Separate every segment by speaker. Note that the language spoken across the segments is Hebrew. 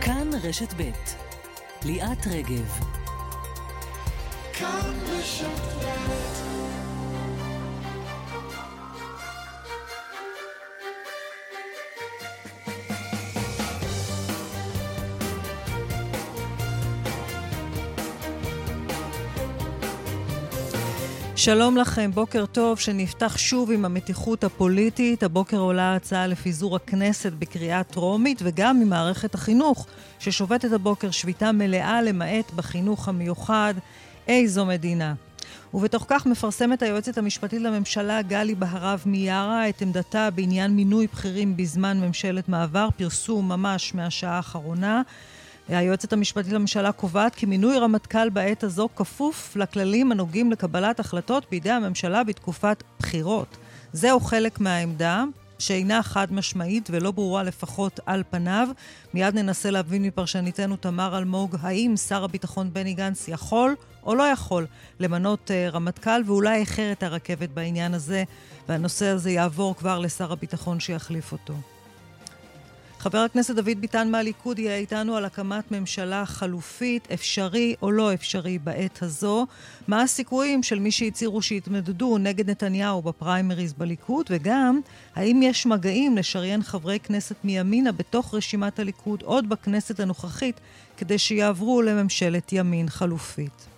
Speaker 1: כאן רשת ב' ליאת רגב. כאן רשת ב' שלום לכם, בוקר טוב, שנפתח שוב עם המתיחות הפוליטית. הבוקר עולה הצעה לפיזור הכנסת בקריאה טרומית, וגם ממערכת החינוך, ששובתת הבוקר שביתה מלאה למעט בחינוך המיוחד. איזו מדינה. ובתוך כך מפרסמת היועצת המשפטית לממשלה גלי בהרב מיארה את עמדתה בעניין מינוי בכירים בזמן ממשלת מעבר, פרסום ממש מהשעה האחרונה. היועצת המשפטית לממשלה קובעת כי מינוי רמטכ"ל בעת הזו כפוף לכללים הנוגעים לקבלת החלטות בידי הממשלה בתקופת בחירות. זהו חלק מהעמדה, שאינה חד משמעית ולא ברורה לפחות על פניו. מיד ננסה להבין מפרשניתנו תמר אלמוג האם שר הביטחון בני גנץ יכול או לא יכול למנות uh, רמטכ"ל, ואולי איחר את הרכבת בעניין הזה, והנושא הזה יעבור כבר לשר הביטחון שיחליף אותו. חבר הכנסת דוד ביטן מהליכוד יהיה איתנו על הקמת ממשלה חלופית, אפשרי או לא אפשרי בעת הזו. מה הסיכויים של מי שהצהירו שיתמודדו נגד נתניהו בפריימריז בליכוד, וגם, האם יש מגעים לשריין חברי כנסת מימינה בתוך רשימת הליכוד עוד בכנסת הנוכחית, כדי שיעברו לממשלת ימין חלופית.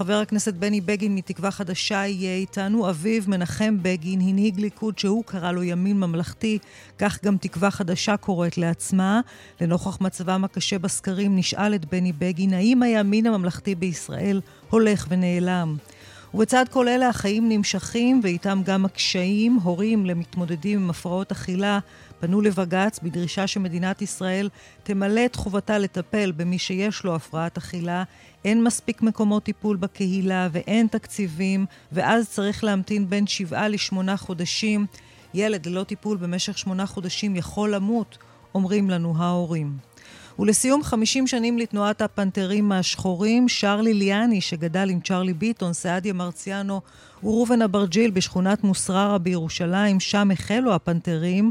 Speaker 1: חבר הכנסת בני בגין מתקווה חדשה יהיה איתנו. אביו, מנחם בגין, הנהיג ליכוד שהוא קרא לו ימין ממלכתי, כך גם תקווה חדשה קוראת לעצמה. לנוכח מצבם הקשה בסקרים נשאל את בני בגין האם הימין הממלכתי בישראל הולך ונעלם. ובצד כל אלה החיים נמשכים ואיתם גם הקשיים. הורים למתמודדים עם הפרעות אכילה פנו לבג"ץ בדרישה שמדינת ישראל תמלא את חובתה לטפל במי שיש לו הפרעת אכילה. אין מספיק מקומות טיפול בקהילה ואין תקציבים, ואז צריך להמתין בין שבעה לשמונה חודשים. ילד ללא טיפול במשך שמונה חודשים יכול למות, אומרים לנו ההורים. ולסיום, 50 שנים לתנועת הפנתרים השחורים, שרלי ליאני, שגדל עם צ'רלי ביטון, סעדיה מרציאנו וראובן אברג'יל בשכונת מוסררה בירושלים, שם החלו הפנתרים,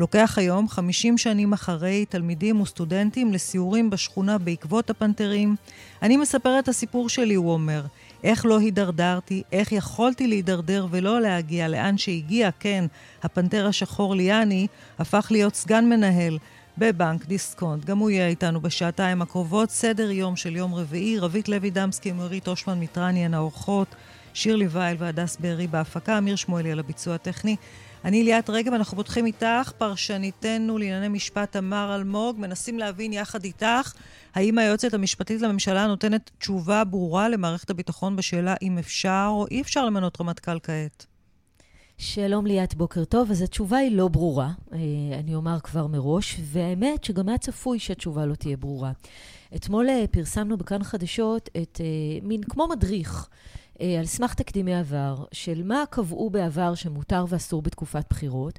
Speaker 1: לוקח היום, 50 שנים אחרי, תלמידים וסטודנטים לסיורים בשכונה בעקבות הפנתרים. אני מספר את הסיפור שלי, הוא אומר. איך לא הידרדרתי, איך יכולתי להידרדר ולא להגיע לאן שהגיע, כן, הפנתר השחור ליאני, הפך להיות סגן מנהל בבנק דיסקונט. גם הוא יהיה איתנו בשעתיים הקרובות. סדר יום של יום רביעי, רבית לוי דמסקי, מורית אושמן מיטרני הן האורחות, שירלי וייל והדס בארי בהפקה, אמיר שמואלי על הביצוע הטכני. אני ליאת רגב, אנחנו פותחים איתך, פרשניתנו לענייני משפט תמר אלמוג, מנסים להבין יחד איתך האם היועצת המשפטית לממשלה נותנת תשובה ברורה למערכת הביטחון בשאלה אם אפשר או אי אפשר למנות רמטכ"ל כעת.
Speaker 2: שלום ליאת, בוקר טוב. אז התשובה היא לא ברורה, אה, אני אומר כבר מראש, והאמת שגם היה צפוי שהתשובה לא תהיה ברורה. אתמול אה, פרסמנו בכאן חדשות את אה, מין כמו מדריך. אה, על סמך תקדימי עבר, של מה קבעו בעבר שמותר ואסור בתקופת בחירות,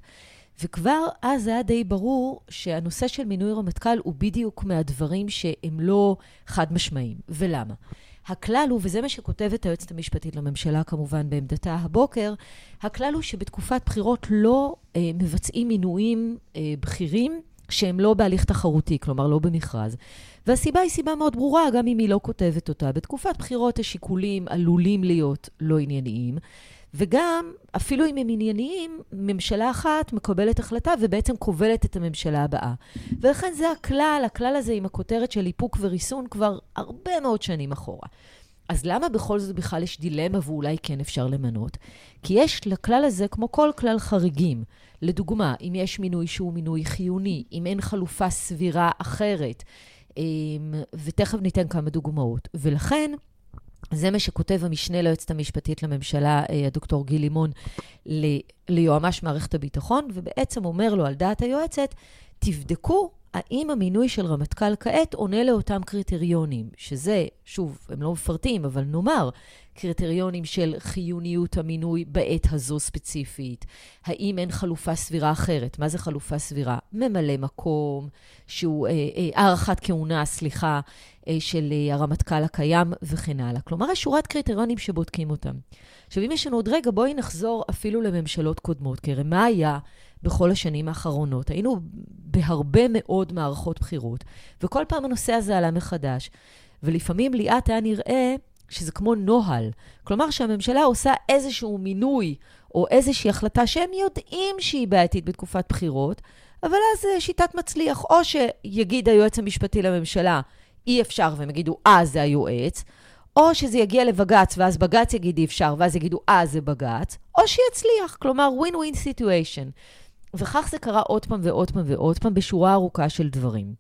Speaker 2: וכבר אז היה די ברור שהנושא של מינוי רמטכ"ל הוא בדיוק מהדברים שהם לא חד משמעיים. ולמה? הכלל הוא, וזה מה שכותבת היועצת המשפטית לממשלה כמובן בעמדתה הבוקר, הכלל הוא שבתקופת בחירות לא אה, מבצעים מינויים אה, בכירים שהם לא בהליך תחרותי, כלומר לא במכרז. והסיבה היא סיבה מאוד ברורה, גם אם היא לא כותבת אותה. בתקופת בחירות השיקולים עלולים להיות לא ענייניים, וגם, אפילו אם הם ענייניים, ממשלה אחת מקבלת החלטה ובעצם כובלת את הממשלה הבאה. ולכן זה הכלל, הכלל הזה עם הכותרת של איפוק וריסון כבר הרבה מאוד שנים אחורה. אז למה בכל זאת בכלל יש דילמה ואולי כן אפשר למנות? כי יש לכלל הזה, כמו כל כלל חריגים, לדוגמה, אם יש מינוי שהוא מינוי חיוני, אם אין חלופה סבירה אחרת, אמ, ותכף ניתן כמה דוגמאות. ולכן, זה מה שכותב המשנה ליועצת המשפטית לממשלה, אה, הדוקטור גיל לימון, ליועמ"ש מערכת הביטחון, ובעצם אומר לו, על דעת היועצת, תבדקו האם המינוי של רמטכ"ל כעת עונה לאותם קריטריונים, שזה, שוב, הם לא מפרטים, אבל נאמר, קריטריונים של חיוניות המינוי בעת הזו ספציפית, האם אין חלופה סבירה אחרת. מה זה חלופה סבירה? ממלא מקום, שהוא אה, אה, הארכת כהונה, סליחה, אה, של אה, הרמטכ"ל הקיים וכן הלאה. כלומר, יש שורת קריטריונים שבודקים אותם. עכשיו, אם יש לנו עוד רגע, בואי נחזור אפילו לממשלות קודמות, כי הרי מה היה בכל השנים האחרונות. היינו בהרבה מאוד מערכות בחירות, וכל פעם הנושא הזה עלה מחדש. ולפעמים ליאת היה נראה שזה כמו נוהל. כלומר, שהממשלה עושה איזשהו מינוי או איזושהי החלטה שהם יודעים שהיא בעייתית בתקופת בחירות, אבל אז אה, שיטת מצליח, או שיגיד היועץ המשפטי לממשלה, אי אפשר, והם יגידו, אה, זה היועץ, או שזה יגיע לבג"ץ, ואז בג"ץ יגיד אי אפשר, ואז יגידו, אה, זה בג"ץ, או שיצליח, כלומר, win-win situation. וכך זה קרה עוד פעם ועוד פעם ועוד פעם בשורה ארוכה של דברים.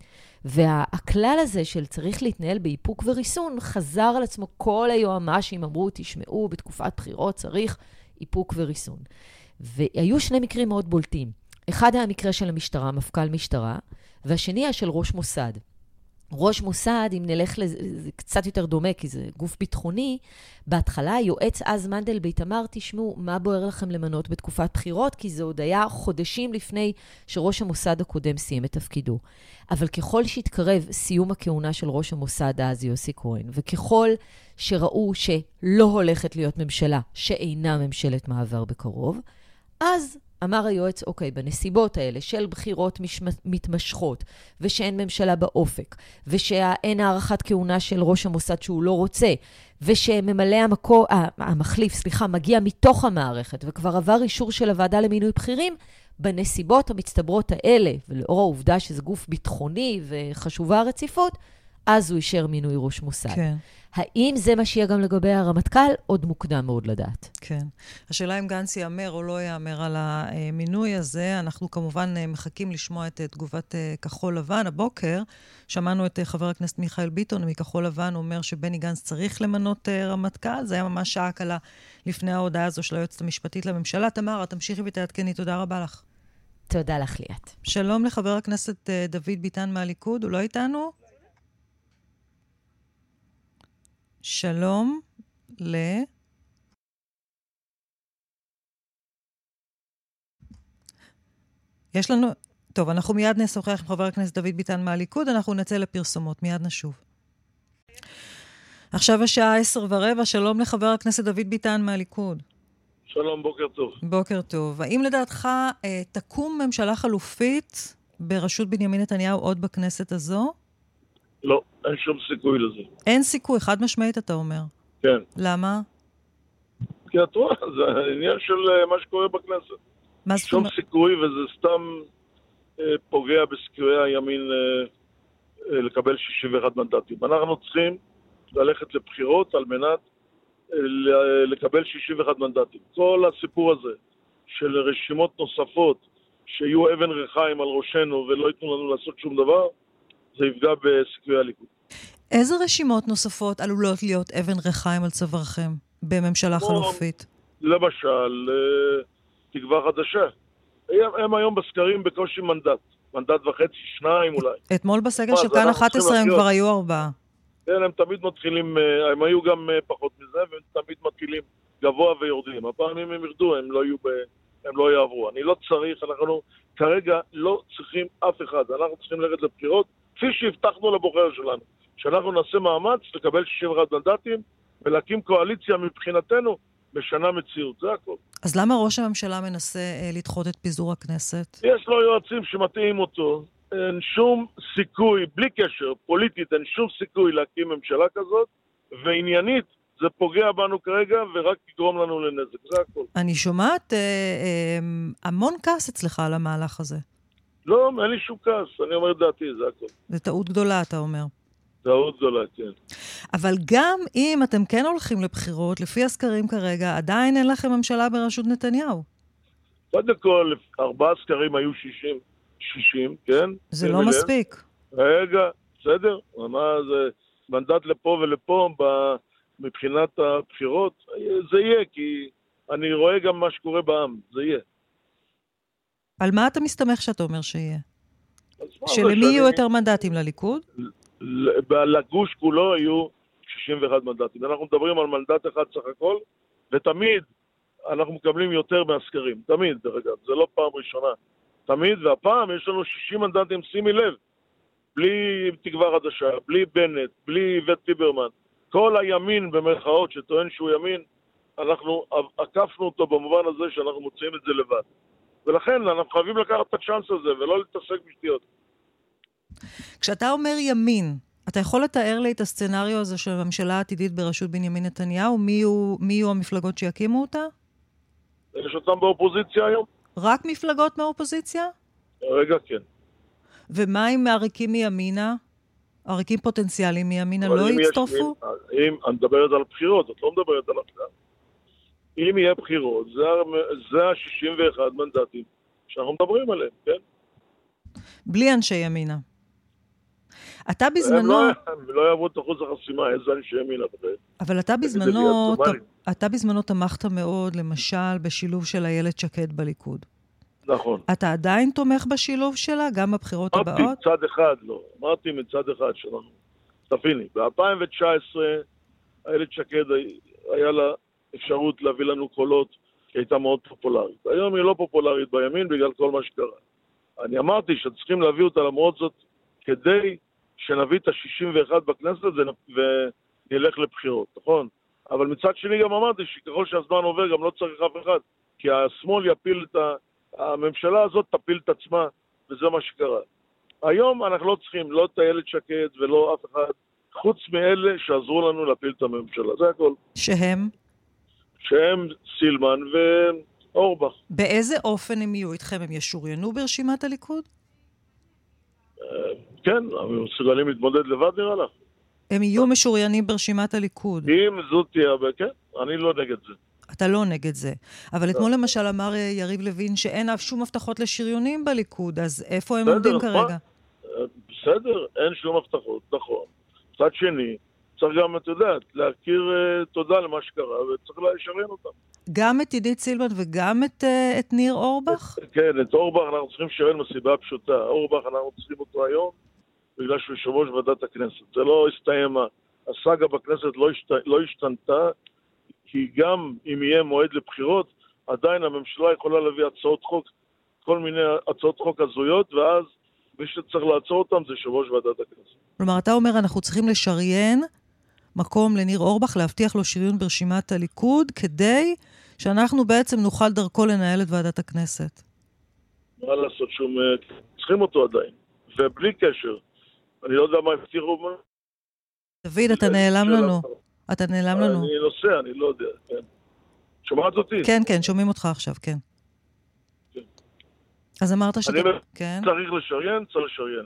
Speaker 2: והכלל הזה של צריך להתנהל באיפוק וריסון, חזר על עצמו כל היועמ"שים אמרו, תשמעו, בתקופת בחירות צריך איפוק וריסון. והיו שני מקרים מאוד בולטים. אחד היה המקרה של המשטרה, מפכ"ל משטרה, והשני היה של ראש מוסד. ראש מוסד, אם נלך לזה, זה קצת יותר דומה, כי זה גוף ביטחוני, בהתחלה היועץ אז מנדלבליט אמר, תשמעו, מה בוער לכם למנות בתקופת בחירות? כי זה עוד היה חודשים לפני שראש המוסד הקודם סיים את תפקידו. אבל ככל שהתקרב סיום הכהונה של ראש המוסד אז, יוסי כהן, וככל שראו שלא הולכת להיות ממשלה שאינה ממשלת מעבר בקרוב, אז אמר היועץ, אוקיי, בנסיבות האלה של בחירות מתמשכות, ושאין ממשלה באופק, ושאין הארכת כהונה של ראש המוסד שהוא לא רוצה, ושממלא המקור, אה, המחליף, סליחה, מגיע מתוך המערכת, וכבר עבר אישור של הוועדה למינוי בכירים, בנסיבות המצטברות האלה, ולאור העובדה שזה גוף ביטחוני וחשובה הרציפות, אז הוא אישר מינוי ראש מוסד. כן. האם זה מה שיהיה גם לגבי הרמטכ"ל? עוד מוקדם מאוד לדעת.
Speaker 1: כן. השאלה אם גנץ יאמר או לא יאמר על המינוי הזה. אנחנו כמובן מחכים לשמוע את תגובת אה, כחול לבן. הבוקר שמענו את אה, חבר הכנסת מיכאל ביטון מכחול לבן אומר שבני גנץ צריך למנות אה, רמטכ"ל. זה היה ממש שעה קלה לפני ההודעה הזו של היועצת המשפטית לממשלה. תמרה, תמשיכי ותעדכני. תודה רבה לך.
Speaker 2: תודה לך, ליאת.
Speaker 1: שלום לחבר הכנסת דוד ביטן מהליכוד, הוא לא איתנו? שלום ל... יש לנו... טוב, אנחנו מיד נשוחח עם חבר הכנסת דוד ביטן מהליכוד, אנחנו נצא לפרסומות, מיד נשוב. עכשיו השעה עשר ורבע, שלום לחבר הכנסת דוד ביטן מהליכוד.
Speaker 3: שלום, בוקר טוב.
Speaker 1: בוקר טוב. האם לדעתך אה, תקום ממשלה חלופית בראשות בנימין נתניהו עוד בכנסת הזו?
Speaker 3: לא, אין שום סיכוי לזה.
Speaker 1: אין סיכוי, חד משמעית אתה אומר.
Speaker 3: כן.
Speaker 1: למה?
Speaker 3: כי את רואה, זה עניין של אה, מה שקורה בכנסת. מה זאת אומרת? שום סיכוי, וזה סתם אה, פוגע בסיכויי הימין אה, אה, לקבל 61 מנדטים. אנחנו צריכים ללכת לבחירות על מנת אה, לקבל 61 מנדטים. כל הסיפור הזה של רשימות נוספות שיהיו אבן ריחיים על ראשנו ולא ייתנו לנו לעשות שום דבר, זה יפגע בסיכויי הליכוד.
Speaker 1: איזה רשימות נוספות עלולות להיות אבן ריחיים על צווארכם בממשלה כמו, חלופית?
Speaker 3: למשל, אה, תקווה חדשה. הם, הם היום בסקרים בקושי מנדט. מנדט וחצי, שניים אולי.
Speaker 1: אתמול בסגר של כאן 11 הם כבר היו ארבעה.
Speaker 3: כן, הם תמיד מתחילים, אה, הם היו גם אה, פחות מזה, והם תמיד מתחילים גבוה ויורדים. הפעם אם הם ירדו, הם לא יהיו ב... הם לא יעברו. אני לא צריך, אנחנו כרגע לא צריכים אף אחד. אנחנו צריכים ללכת לבחירות כפי שהבטחנו לבוחר שלנו, שאנחנו נעשה מאמץ לקבל 61 מנדטים ולהקים קואליציה מבחינתנו משנה מציאות, זה הכול.
Speaker 1: אז למה ראש הממשלה מנסה אה, לדחות את פיזור הכנסת?
Speaker 3: יש לו יועצים שמטעים אותו. אין שום סיכוי, בלי קשר, פוליטית, אין שום סיכוי להקים ממשלה כזאת, ועניינית, זה פוגע בנו כרגע ורק יגרום לנו לנזק, זה הכול.
Speaker 1: אני שומעת אה, אה, המון כעס אצלך על המהלך הזה.
Speaker 3: לא, אין לי שום כעס, אני אומר את דעתי, זה הכול.
Speaker 1: זה טעות גדולה, אתה אומר.
Speaker 3: טעות גדולה, כן.
Speaker 1: אבל גם אם אתם כן הולכים לבחירות, לפי הסקרים כרגע, עדיין אין לכם ממשלה בראשות נתניהו.
Speaker 3: קודם כל, ארבעה סקרים היו 60, 60, כן?
Speaker 1: זה לא מספיק.
Speaker 3: רגע, בסדר? מה זה, מנדט לפה ולפה מבחינת הבחירות, זה יהיה, כי אני רואה גם מה שקורה בעם, זה יהיה.
Speaker 1: על מה אתה מסתמך שאתה אומר שיהיה? שלמי יהיו יותר מנדטים? לליכוד?
Speaker 3: לגוש כולו יהיו 61 מנדטים. אנחנו מדברים על מנדט אחד סך הכל, ותמיד אנחנו מקבלים יותר מהסקרים. תמיד, דרך אגב. זה לא פעם ראשונה. תמיד, והפעם יש לנו 60 מנדטים, שימי לב. בלי תקווה חדשה, בלי בנט, בלי איווט ליברמן. כל הימין, במרכאות, שטוען שהוא ימין, אנחנו עקפנו אותו במובן הזה שאנחנו מוציאים את זה לבד. ולכן אנחנו חייבים לקחת את הצ'אנס הזה ולא להתעסק בשטויות.
Speaker 1: כשאתה אומר ימין, אתה יכול לתאר לי את הסצנריו הזה של הממשלה העתידית בראשות בנימין נתניהו? מי יהיו, מי יהיו המפלגות שיקימו אותה?
Speaker 3: יש אותם באופוזיציה היום.
Speaker 1: רק מפלגות מהאופוזיציה?
Speaker 3: רגע, כן.
Speaker 1: ומה עם עריקים מימינה? עריקים פוטנציאליים מימינה לא יצטרפו?
Speaker 3: אם, אני מדברת על בחירות, את לא מדברת על עכשיו. אם יהיה בחירות, זה ה-61 מנדטים שאנחנו מדברים עליהם, כן?
Speaker 1: בלי אנשי ימינה. אתה בזמנו... הם
Speaker 3: לא, הם לא יעברו את אחוז החסימה, איזה אנשי ימינה.
Speaker 1: אבל אתה בזמנו, אתה, אתה בזמנו תמכת מאוד, למשל, בשילוב של איילת שקד בליכוד.
Speaker 3: נכון.
Speaker 1: אתה עדיין תומך בשילוב שלה, גם בבחירות
Speaker 3: הבאות?
Speaker 1: אמרתי
Speaker 3: מצד אחד, לא. אמרתי מצד אחד שלנו. תביני, ב-2019 איילת שקד היה לה אפשרות להביא לנו קולות, כי הייתה מאוד פופולרית. היום היא לא פופולרית בימין בגלל כל מה שקרה. אני אמרתי שצריכים להביא אותה למרות זאת כדי שנביא את ה-61 בכנסת ונלך לבחירות, נכון? אבל מצד שני גם אמרתי שככל שהזמן עובר גם לא צריך אף אחד, כי השמאל יפיל את ה... הממשלה הזאת תפיל את עצמה, וזה מה שקרה. היום אנחנו לא צריכים לא את איילת שקד ולא אף אחד, חוץ מאלה שעזרו לנו להפיל את הממשלה, זה הכל.
Speaker 1: שהם?
Speaker 3: שהם סילמן ואורבך.
Speaker 1: באיזה אופן הם יהיו איתכם? הם ישוריינו ברשימת הליכוד?
Speaker 3: אה, כן, הם מסוגלים להתמודד לבד נראה לך.
Speaker 1: הם יהיו משוריינים ברשימת הליכוד.
Speaker 3: אם זאת תהיה, כן, אני לא נגד זה.
Speaker 1: אתה לא נגד זה. אבל לא. אתמול למשל אמר אה, יריב לוין שאין אף שום הבטחות לשריונים בליכוד, אז איפה הם עומדים כרגע?
Speaker 3: אה, בסדר, אין שום הבטחות, נכון. מצד שני, צריך גם, את יודעת, להכיר uh, תודה למה שקרה, וצריך לשריין אותם.
Speaker 1: גם את עידית סילבן וגם את, uh, את ניר אורבך?
Speaker 3: כן, את אורבך אנחנו צריכים לשריין מסיבה פשוטה. אורבך אנחנו צריכים אותו היום בגלל שהוא יושב ראש ועדת הכנסת. זה לא הסתיים, הסאגה בכנסת לא, השת, לא השתנתה, כי גם אם יהיה מועד לבחירות, עדיין הממשלה יכולה להביא הצעות חוק, כל מיני הצעות חוק הזויות, ואז מי שצריך לעצור אותם זה יושב ראש ועדת הכנסת.
Speaker 1: כלומר, אתה אומר, אנחנו צריכים לשריין מקום לניר אורבך, להבטיח לו שריון ברשימת הליכוד, כדי שאנחנו בעצם נוכל דרכו לנהל את ועדת הכנסת.
Speaker 3: מה לעשות שום... צריכים אותו עדיין. ובלי קשר, אני לא יודע מה הבטיחו.
Speaker 1: דוד, אתה נעלם לנו. אתה נעלם לנו.
Speaker 3: אני נוסע, אני לא יודע, כן. שומעת אותי?
Speaker 1: כן, כן, שומעים אותך עכשיו, כן. כן. אז אמרת שאתה...
Speaker 3: אני כן. צריך לשריין, צריך לשריין.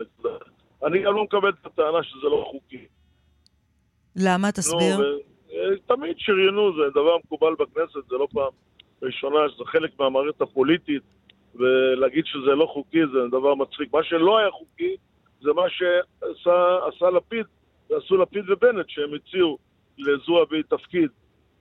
Speaker 3: אני גם לא מקבל את הטענה שזה לא חוקי.
Speaker 1: למה? תסביר. נו,
Speaker 3: ו... תמיד שריינו, זה דבר מקובל בכנסת, זה לא פעם ראשונה, שזה חלק מהמערכת הפוליטית, ולהגיד שזה לא חוקי זה דבר מצחיק. מה שלא היה חוקי, זה מה שעשה לפיד, ועשו לפיד ובנט, שהם הציעו לזועבי תפקיד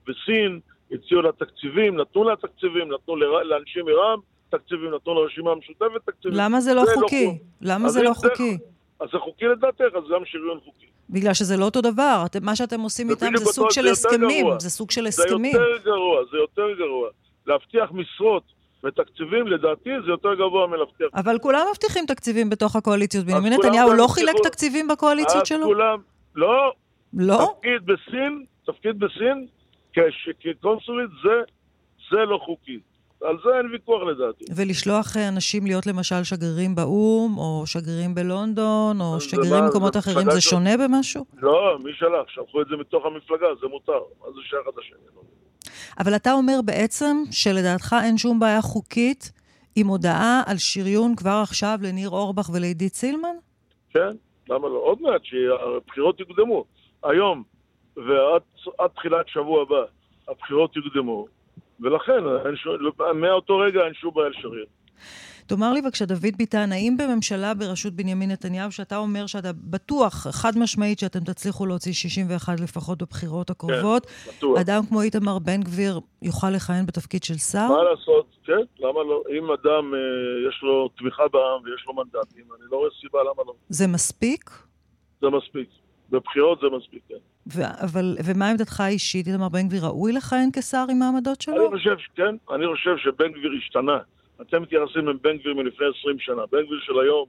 Speaker 3: בסין, הציעו לה תקציבים, נתנו לה תקציבים, נתנו לאנשים מרע"מ תקציבים, נתנו לרשימה המשותפת תקציבים.
Speaker 1: למה זה לא זה חוקי? לא למה זה לא חוקי?
Speaker 3: אז זה חוקי לדעתך, אז גם שריון חוקי.
Speaker 1: בגלל שזה לא אותו דבר. אתם, מה שאתם עושים איתם זה סוג של הסכמים. זה סוג של הסכמים.
Speaker 3: זה יותר גרוע, זה יותר גרוע. להבטיח משרות ותקציבים, לדעתי, זה יותר גבוה מלהבטיח.
Speaker 1: אבל כולם מבטיחים תקציבים בתוך הקואליציות. בנימין נתניהו לא חילק תקציבים בקואליציות שלו?
Speaker 3: כולם, לא.
Speaker 1: לא?
Speaker 3: תפקיד בסין, תפקיד בסין, כקונסולית, זה, זה לא חוקי. על זה אין ויכוח לדעתי.
Speaker 1: ולשלוח אה, אנשים להיות למשל שגרירים באו"ם, או שגרירים בלונדון, או שגרירים במקומות אחרים, זה שונה במשהו?
Speaker 3: לא, מי שלח? שלחו את זה מתוך המפלגה, זה מותר. מה זה שייך עד השני? לא.
Speaker 1: אבל אתה אומר בעצם שלדעתך אין שום בעיה חוקית עם הודעה על שריון כבר עכשיו לניר אורבך ולעידית סילמן?
Speaker 3: כן, למה לא? עוד מעט שהבחירות יוקדמו. היום ועד תחילת שבוע הבא הבחירות יוקדמו, ולכן מאותו רגע אין שום בעיה לשריין.
Speaker 1: תאמר לי בבקשה, דוד ביטן, האם בממשלה בראשות בנימין נתניהו, שאתה אומר שאתה בטוח, חד משמעית, שאתם תצליחו להוציא 61 לפחות בבחירות הקרובות, כן, בטוח. אדם כמו איתמר בן גביר יוכל לכהן בתפקיד של שר?
Speaker 3: מה לעשות, כן, למה לא? אם אדם אה, יש לו תמיכה בעם ויש לו מנדטים, אני לא רואה סיבה למה לא.
Speaker 1: זה מספיק?
Speaker 3: זה מספיק. בבחירות זה מספיק, כן.
Speaker 1: ו- אבל, ומה עמדתך האישית? איתמר בן גביר ראוי לכהן כשר עם העמדות שלו?
Speaker 3: אני חושב שכן, אני חושב שבן גביר השתנה. אתם מתייחסים עם בן גביר מלפני 20 שנה. בן גביר של היום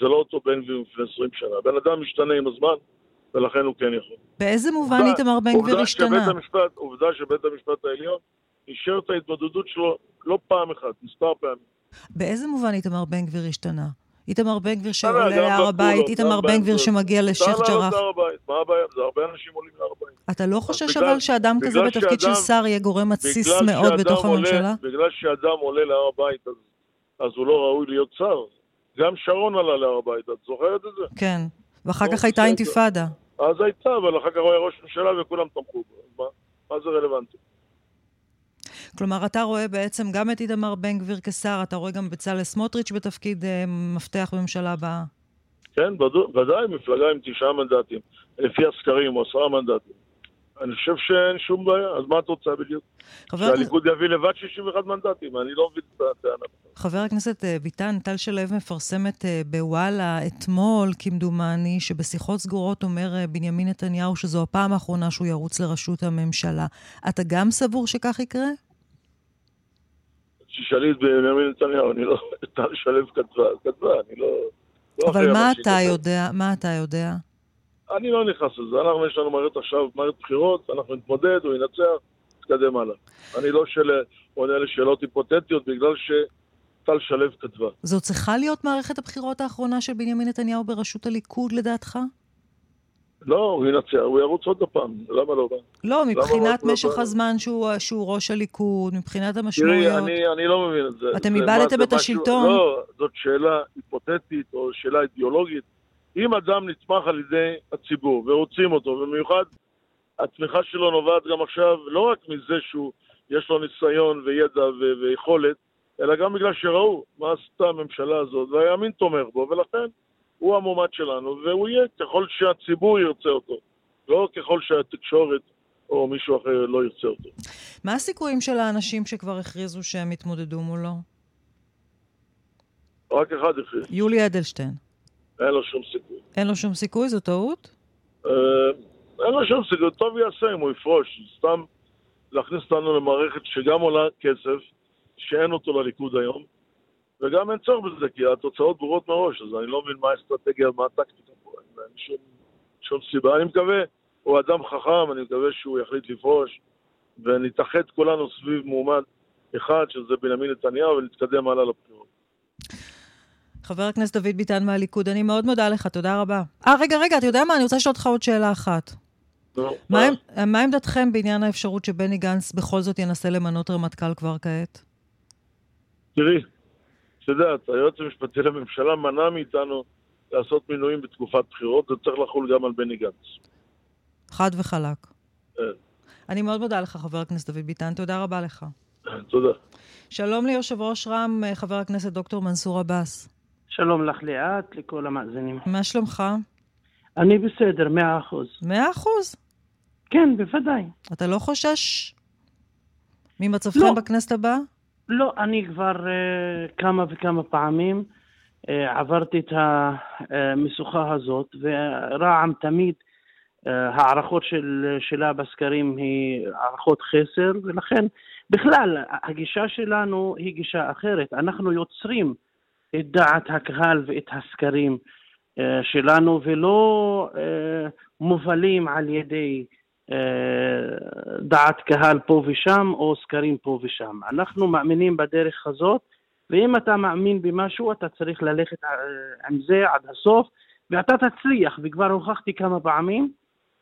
Speaker 3: זה לא אותו בן גביר מלפני 20 שנה. בן אדם משתנה עם הזמן, ולכן הוא כן יכול.
Speaker 1: באיזה מובן איתמר בן גביר השתנה?
Speaker 3: עובדה שבית המשפט העליון אישר את ההתמודדות שלו לא פעם אחת, מספר פעמים.
Speaker 1: באיזה מובן איתמר בן גביר השתנה? איתמר בן גביר שעולה להר הבית, איתמר בן גביר שמגיע לשייח' ג'ראח.
Speaker 3: מה הבעיה? זה הרבה אנשים עולים להר הבית.
Speaker 1: אתה לא חושש אבל שאדם כזה בתפקיד של שר יהיה גורם מתסיס מאוד בתוך הממשלה?
Speaker 3: בגלל שאדם עולה להר הבית, אז הוא לא ראוי להיות שר. גם שרון עלה להר הבית, את זוכרת את זה?
Speaker 1: כן, ואחר כך הייתה אינתיפאדה.
Speaker 3: אז הייתה, אבל אחר כך הוא היה ראש ממשלה וכולם תמכו בו. מה זה רלוונטי?
Speaker 1: כלומר, אתה רואה בעצם גם את איתמר בן גביר כשר, אתה רואה גם בצלאל סמוטריץ' בתפקיד אה, מפתח בממשלה הבאה.
Speaker 3: כן, ודאי, מפלגה עם תשעה מנדטים. לפי הסקרים, או עשרה מנדטים. אני חושב שאין שום בעיה, אז מה את רוצה בדיוק? שהליכוד יביא לבד 61 מנדטים, אני לא מבין את הטענה.
Speaker 1: חבר הכנסת אה, ביטן, טל שלו מפרסמת אה, בוואלה אתמול, כמדומני, שבשיחות סגורות אומר אה, בנימין נתניהו שזו הפעם האחרונה שהוא ירוץ לראשות הממשלה. אתה גם סבור שכך יקרה?
Speaker 3: תשאלי את בנימין נתניהו, אני לא... טל שלו כתבה, כתבה, אני לא...
Speaker 1: לא אבל מה אתה יודע? מה אתה יודע?
Speaker 3: אני לא נכנס לזה. אנחנו, יש לנו מערכת עכשיו, מערכת בחירות, אנחנו נתמודד, הוא ינצח, נתקדם הלאה. אני לא של... עונה לשאלות היפותטיות בגלל שטל שלו כתבה.
Speaker 1: זו צריכה להיות מערכת הבחירות האחרונה של בנימין נתניהו בראשות הליכוד, לדעתך?
Speaker 3: לא, הוא ינצח, הוא ירוץ עוד פעם, למה לא?
Speaker 1: לא, מבחינת משך לא הזמן שהוא, ראש הליכוד, מבחינת המשמעויות.
Speaker 3: תראי, אני, אני לא מבין את זה.
Speaker 1: אתם איבדתם את השלטון?
Speaker 3: לא, זאת שאלה היפותטית או שאלה אידיאולוגית. אם אדם נצמח על ידי הציבור ורוצים אותו, במיוחד התמיכה שלו נובעת גם עכשיו לא רק מזה שהוא, יש לו ניסיון וידע ויכולת, אלא גם בגלל שראו מה עשתה הממשלה הזאת, והימין תומך בו, ולכן הוא המועמד שלנו, והוא יהיה ככל שהציבור ירצה אותו, לא ככל שהתקשורת או מישהו אחר לא ירצה אותו.
Speaker 1: מה הסיכויים של האנשים שכבר הכריזו שהם יתמודדו מולו?
Speaker 3: רק אחד הכריז.
Speaker 1: יולי אדלשטיין.
Speaker 3: אין לו שום סיכוי.
Speaker 1: אין לו שום סיכוי? זו טעות?
Speaker 3: אה, אין לו שום סיכוי. טוב יעשה אם הוא יפרוש. סתם להכניס אותנו למערכת שגם עולה כסף, שאין אותו לליכוד היום, וגם אין צורך בזה, כי התוצאות ברורות מראש, אז אני לא מבין מה האסטרטגיה, מה הטקטיקה פה, אין שום, שום סיבה. אני מקווה, הוא אדם חכם, אני מקווה שהוא יחליט לפרוש, ונתאחד כולנו סביב מועמד אחד, שזה בנימין נתניהו, ונתקדם הלאה לבחירות.
Speaker 1: חבר הכנסת דוד ביטן מהליכוד, אני מאוד מודה לך, תודה רבה. אה, רגע, רגע, אתה יודע מה? אני רוצה לשאול אותך עוד שאלה אחת. מה, מה עמדתכם בעניין האפשרות שבני גנץ בכל זאת ינסה למנות רמטכ"ל כבר כעת?
Speaker 3: תראי, את יודעת, היועץ המשפטי לממשלה מנע מאיתנו לעשות מינויים בתקופת בחירות, זה צריך לחול גם על בני גנץ.
Speaker 1: חד וחלק.
Speaker 3: כן.
Speaker 1: אני מאוד מודה לך, חבר הכנסת דוד ביטן, תודה רבה לך.
Speaker 3: תודה.
Speaker 1: שלום ליושב ראש רם, חבר הכנסת דוקטור מנסור עבאס.
Speaker 4: שלום לך ליאת, לכל המאזינים.
Speaker 1: מה שלומך?
Speaker 4: אני בסדר, מאה אחוז.
Speaker 1: מאה אחוז?
Speaker 4: כן, בוודאי.
Speaker 1: אתה לא חושש ממצבכם לא. בכנסת הבאה?
Speaker 4: לא, אני כבר uh, כמה וכמה פעמים uh, עברתי את המשוכה הזאת, ורע"מ תמיד, uh, הערכות של, שלה בסקרים היא הערכות חסר, ולכן בכלל הגישה שלנו היא גישה אחרת. אנחנו יוצרים את דעת הקהל ואת הסקרים uh, שלנו, ולא uh, מובלים על ידי דעת קהל פה ושם או סקרים פה ושם. אנחנו מאמינים בדרך הזאת, ואם אתה מאמין במשהו, אתה צריך ללכת עם זה עד הסוף, ואתה תצליח, וכבר הוכחתי כמה פעמים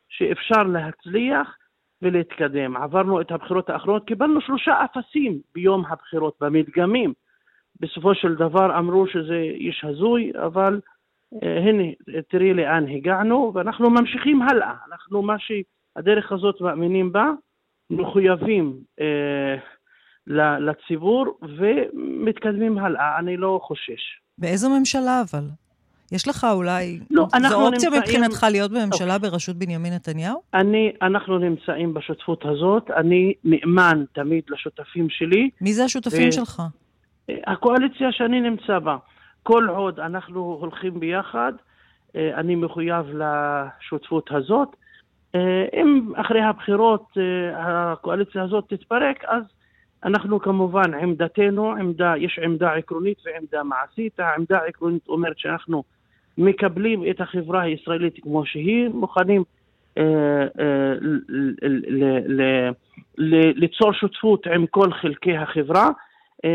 Speaker 4: שאפשר להצליח ולהתקדם. עברנו את הבחירות האחרונות, קיבלנו שלושה אפסים ביום הבחירות, במדגמים. בסופו של דבר אמרו שזה איש הזוי, אבל אה, הנה, תראי לאן הגענו, ואנחנו ממשיכים הלאה. אנחנו, מה שהדרך הזאת מאמינים בה, מחויבים אה, לציבור ומתקדמים הלאה, אני לא חושש.
Speaker 1: באיזו ממשלה אבל? יש לך אולי...
Speaker 4: לא, אנחנו
Speaker 1: נמצאים... זו אופציה מבחינתך להיות בממשלה אוקיי. בראשות בנימין נתניהו?
Speaker 4: אני, אנחנו נמצאים בשותפות הזאת, אני נאמן תמיד לשותפים שלי.
Speaker 1: מי זה השותפים ו... שלך?
Speaker 4: הקואליציה שאני נמצא בה, כל עוד אנחנו הולכים ביחד, אה, אני מחויב לשותפות הזאת. אה, אם אחרי הבחירות אה, הקואליציה הזאת תתפרק, אז אנחנו כמובן, עמדתנו, עמדה, יש עמדה עקרונית ועמדה מעשית. העמדה העקרונית אומרת שאנחנו מקבלים את החברה הישראלית כמו שהיא, מוכנים ליצור שותפות עם כל חלקי החברה.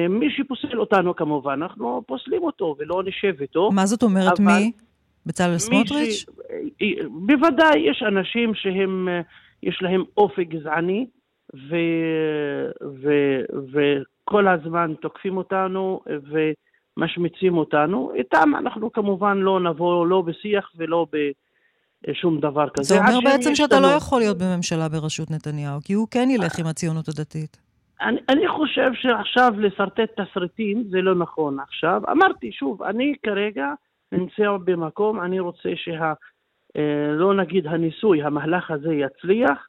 Speaker 4: מי שפוסל אותנו כמובן, אנחנו פוסלים אותו ולא נשב איתו.
Speaker 1: מה זאת אומרת אבל... מי? בצלאל סמוטריץ'? ש...
Speaker 4: בוודאי, יש אנשים שהם, יש להם אופי גזעני, ו... ו... וכל הזמן תוקפים אותנו ומשמיצים אותנו. איתם אנחנו כמובן לא נבוא לא בשיח ולא בשום דבר כזה.
Speaker 1: זה אומר בעצם שאתה לא יכול להיות בממשלה בראשות נתניהו, כי הוא כן ילך עם הציונות הדתית.
Speaker 4: אני, אני חושב שעכשיו לשרטט תסריטים זה לא נכון עכשיו. אמרתי, שוב, אני כרגע נמצא במקום, אני רוצה שה... אה, לא נגיד הניסוי, המהלך הזה יצליח,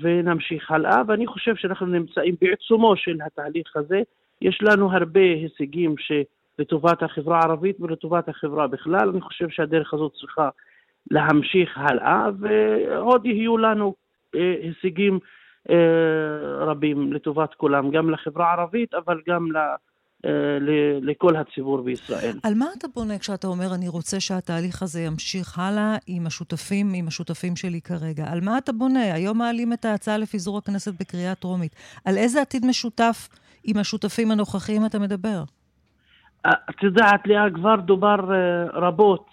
Speaker 4: ונמשיך הלאה, ואני חושב שאנחנו נמצאים בעיצומו של התהליך הזה. יש לנו הרבה הישגים לטובת החברה הערבית ולטובת החברה בכלל. אני חושב שהדרך הזאת צריכה להמשיך הלאה, ועוד יהיו לנו אה, הישגים אה, רבים לטובת כולם, גם לחברה הערבית, אבל גם אה, לכל הציבור בישראל.
Speaker 1: על מה אתה בונה כשאתה אומר, אני רוצה שהתהליך הזה ימשיך הלאה עם השותפים, עם השותפים שלי כרגע? על מה אתה בונה? היום מעלים את ההצעה לפיזור הכנסת בקריאה טרומית. על איזה עתיד משותף עם השותפים הנוכחיים אתה מדבר?
Speaker 4: אה, את יודעת, לאה, כבר דובר אה, רבות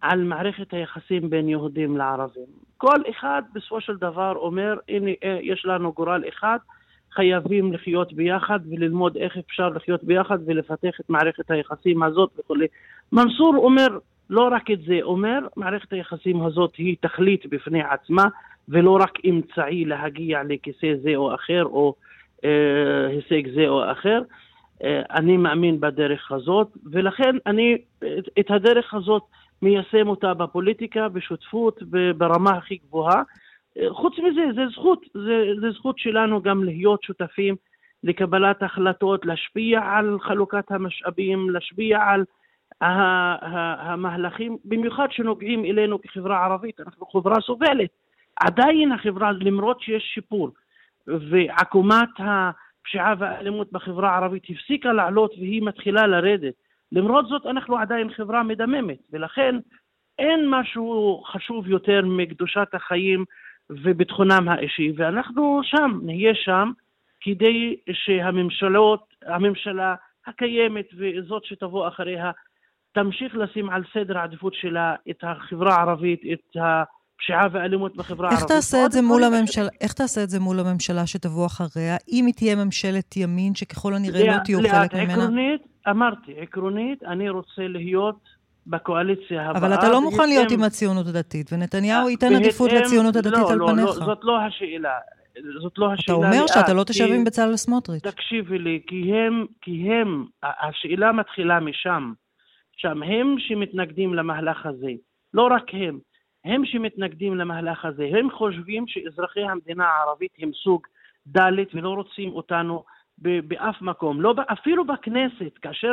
Speaker 4: על מערכת היחסים בין יהודים לערבים. כל אחד בסופו של דבר אומר, הנה, יש לנו גורל אחד, חייבים לחיות ביחד וללמוד איך אפשר לחיות ביחד ולפתח את מערכת היחסים הזאת וכולי. מנסור אומר לא רק את זה, אומר מערכת היחסים הזאת היא תכלית בפני עצמה ולא רק אמצעי להגיע לכיסא זה או אחר או אה, הישג זה או אחר. אה, אני מאמין בדרך הזאת ולכן אני את, את הדרך הזאת מיישם אותה בפוליטיקה, בשותפות, ברמה הכי גבוהה. חוץ מזה, זה זכות, זה זכות שלנו גם להיות שותפים לקבלת החלטות, להשפיע על חלוקת המשאבים, להשפיע על המהלכים, במיוחד שנוגעים אלינו כחברה ערבית, אנחנו חברה סובלת. עדיין החברה, למרות שיש שיפור, ועקומת הפשיעה והאלימות בחברה הערבית הפסיקה לעלות והיא מתחילה לרדת. למרות זאת אנחנו עדיין חברה מדממת, ולכן אין משהו חשוב יותר מקדושת החיים וביטחונם האישי, ואנחנו שם, נהיה שם, כדי שהממשלות, הממשלה הקיימת וזאת שתבוא אחריה, תמשיך לשים על סדר העדיפות שלה את החברה הערבית, את הפשיעה והאלימות בחברה
Speaker 1: איך
Speaker 4: הערבית.
Speaker 1: תעשה את זה מול הממשלה, איך תעשה את זה מול הממשלה שתבוא אחריה, אם היא תהיה ממשלת ימין, שככל הנראה לא תהיו חלק ממנה?
Speaker 4: עקרונית, אמרתי, עקרונית, אני רוצה להיות בקואליציה הבאה.
Speaker 1: אבל אתה לא מוכן בהתאם... להיות עם הציונות הדתית, ונתניהו אה, ייתן עדיפות לציונות הדתית לא, על
Speaker 4: לא,
Speaker 1: פניך.
Speaker 4: לא, זאת לא השאלה. זאת לא השאלה.
Speaker 1: אתה אומר שאתה לא תשב עם בצלאל סמוטריץ'.
Speaker 4: תקשיבי לי, כי הם, כי הם, השאלה מתחילה משם. שם, הם שמתנגדים למהלך הזה. לא רק הם, הם שמתנגדים למהלך הזה. הם חושבים שאזרחי המדינה הערבית הם סוג ד' ולא רוצים אותנו באף מקום. לא, אפילו בכנסת, כאשר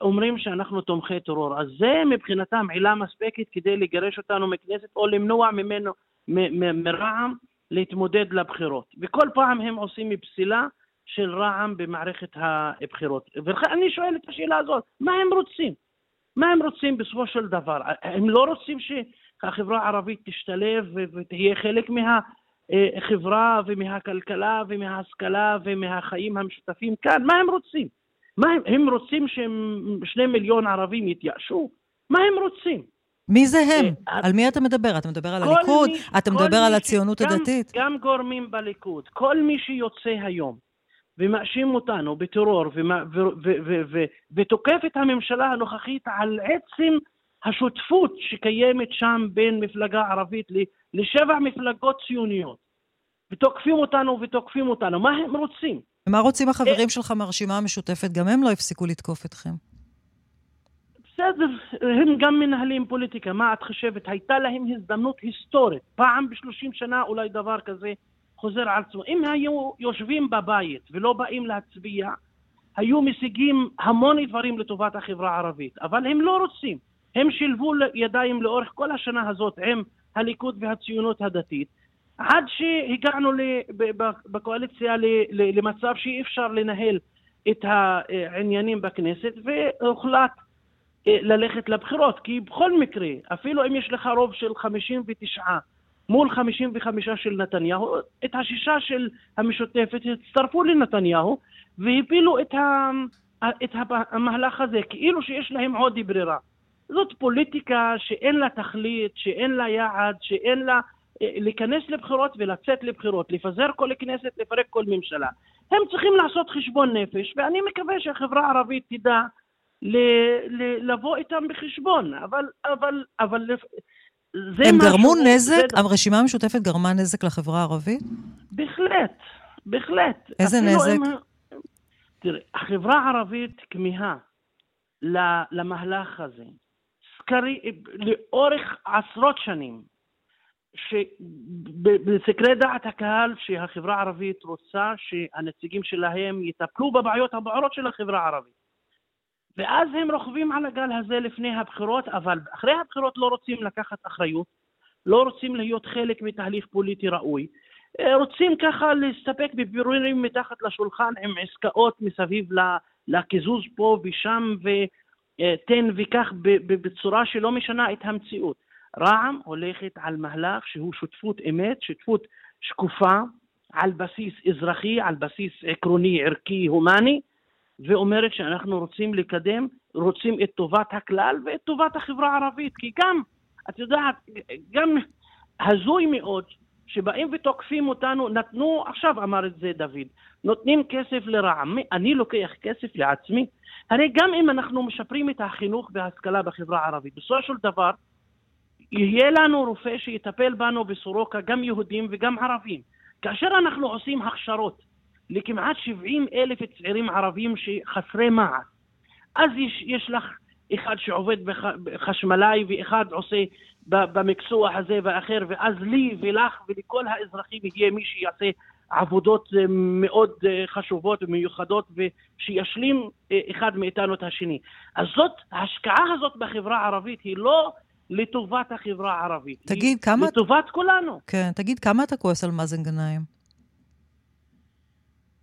Speaker 4: אומרים שאנחנו תומכי טרור. אז זה מבחינתם עילה מספקת כדי לגרש אותנו מכנסת או למנוע ממנו, מרע"מ להתמודד לבחירות. וכל פעם הם עושים פסילה של רע"מ במערכת הבחירות. ואני שואל את השאלה הזאת, מה הם רוצים? מה הם רוצים בסופו של דבר? הם לא רוצים שהחברה הערבית תשתלב ותהיה חלק מהחברה ומהכלכלה ומההשכלה ומהחיים המשותפים כאן? מה הם רוצים? מה הם, הם רוצים ששני מיליון ערבים יתייאשו? מה הם רוצים?
Speaker 1: מי זה הם? אה, על מי אתה מדבר? אתה מדבר על הליכוד? מי, אתה מדבר על הציונות
Speaker 4: גם,
Speaker 1: הדתית?
Speaker 4: גם גורמים בליכוד. כל מי שיוצא היום ומאשים אותנו בטרור ותוקף את הממשלה הנוכחית על עצם השותפות שקיימת שם בין מפלגה ערבית לשבע מפלגות ציוניות, ותוקפים אותנו ותוקפים אותנו, מה הם רוצים?
Speaker 1: ומה רוצים החברים שלך מהרשימה המשותפת? גם הם לא הפסיקו לתקוף אתכם.
Speaker 4: בסדר, הם גם מנהלים פוליטיקה. מה את חושבת? הייתה להם הזדמנות היסטורית. פעם בשלושים שנה אולי דבר כזה חוזר על עצמו. אם היו יושבים בבית ולא באים להצביע, היו משיגים המון דברים לטובת החברה הערבית. אבל הם לא רוצים. הם שילבו ידיים לאורך כל השנה הזאת עם הליכוד והציונות הדתית. עד שהגענו בקואליציה למצב שאי אפשר לנהל את העניינים בכנסת והוחלט אה, ללכת לבחירות כי בכל מקרה אפילו אם יש לך רוב של 59 מול 55 של נתניהו את השישה של המשותפת הצטרפו לנתניהו והפילו את, ה, את המהלך הזה, כאילו שיש להם עוד ברירה. זאת פוליטיקה שאין לה תכלית, שאין לה יעד, שאין לה להיכנס לבחירות ולצאת לבחירות, לפזר כל כנסת, לפרק כל ממשלה. הם צריכים לעשות חשבון נפש, ואני מקווה שהחברה הערבית תדע ל- ל- לבוא איתם בחשבון, אבל, אבל, אבל
Speaker 1: זה הם גרמו נזק? זה... הרשימה המשותפת גרמה נזק לחברה הערבית?
Speaker 4: בהחלט, בהחלט.
Speaker 1: איזה נזק? הם...
Speaker 4: תראה, החברה הערבית כמיהה למהלך הזה. סקרי, לאורך עשרות שנים, שבסקרי דעת הקהל שהחברה הערבית רוצה שהנציגים שלהם יטפלו בבעיות הבוערות של החברה הערבית. ואז הם רוכבים על הגל הזה לפני הבחירות, אבל אחרי הבחירות לא רוצים לקחת אחריות, לא רוצים להיות חלק מתהליך פוליטי ראוי, אה, רוצים ככה להסתפק בבירורים מתחת לשולחן עם עסקאות מסביב לקיזוז פה ושם ותן וקח בצורה שלא משנה את המציאות. רע"מ הולכת על מהלך שהוא שותפות אמת, שותפות שקופה, על בסיס אזרחי, על בסיס עקרוני, ערכי, הומני, ואומרת שאנחנו רוצים לקדם, רוצים את טובת הכלל ואת טובת החברה הערבית, כי גם, את יודעת, גם הזוי מאוד שבאים ותוקפים אותנו, נתנו, עכשיו אמר את זה דוד, נותנים כסף לרע"מ, אני לוקח כסף לעצמי? הרי גם אם אנחנו משפרים את החינוך וההשכלה בחברה הערבית, בסופו של דבר יהיה לנו רופא שיטפל בנו בסורוקה, גם יהודים וגם ערבים. כאשר אנחנו עושים הכשרות לכמעט 70 אלף צעירים ערבים שחסרי מעש. אז יש, יש לך אחד שעובד בחשמלאי ואחד עושה במקצוע הזה ואחר, ואז לי ולך ולכל האזרחים יהיה מי שיעשה עבודות אה, מאוד אה, חשובות ומיוחדות ושישלים אה, אחד מאיתנו את השני. אז זאת, ההשקעה הזאת בחברה הערבית היא לא לטובת החברה הערבית.
Speaker 1: תגיד, כמה...
Speaker 4: לטובת כולנו.
Speaker 1: כן, תגיד, כמה אתה כועס על מאזן גנאים?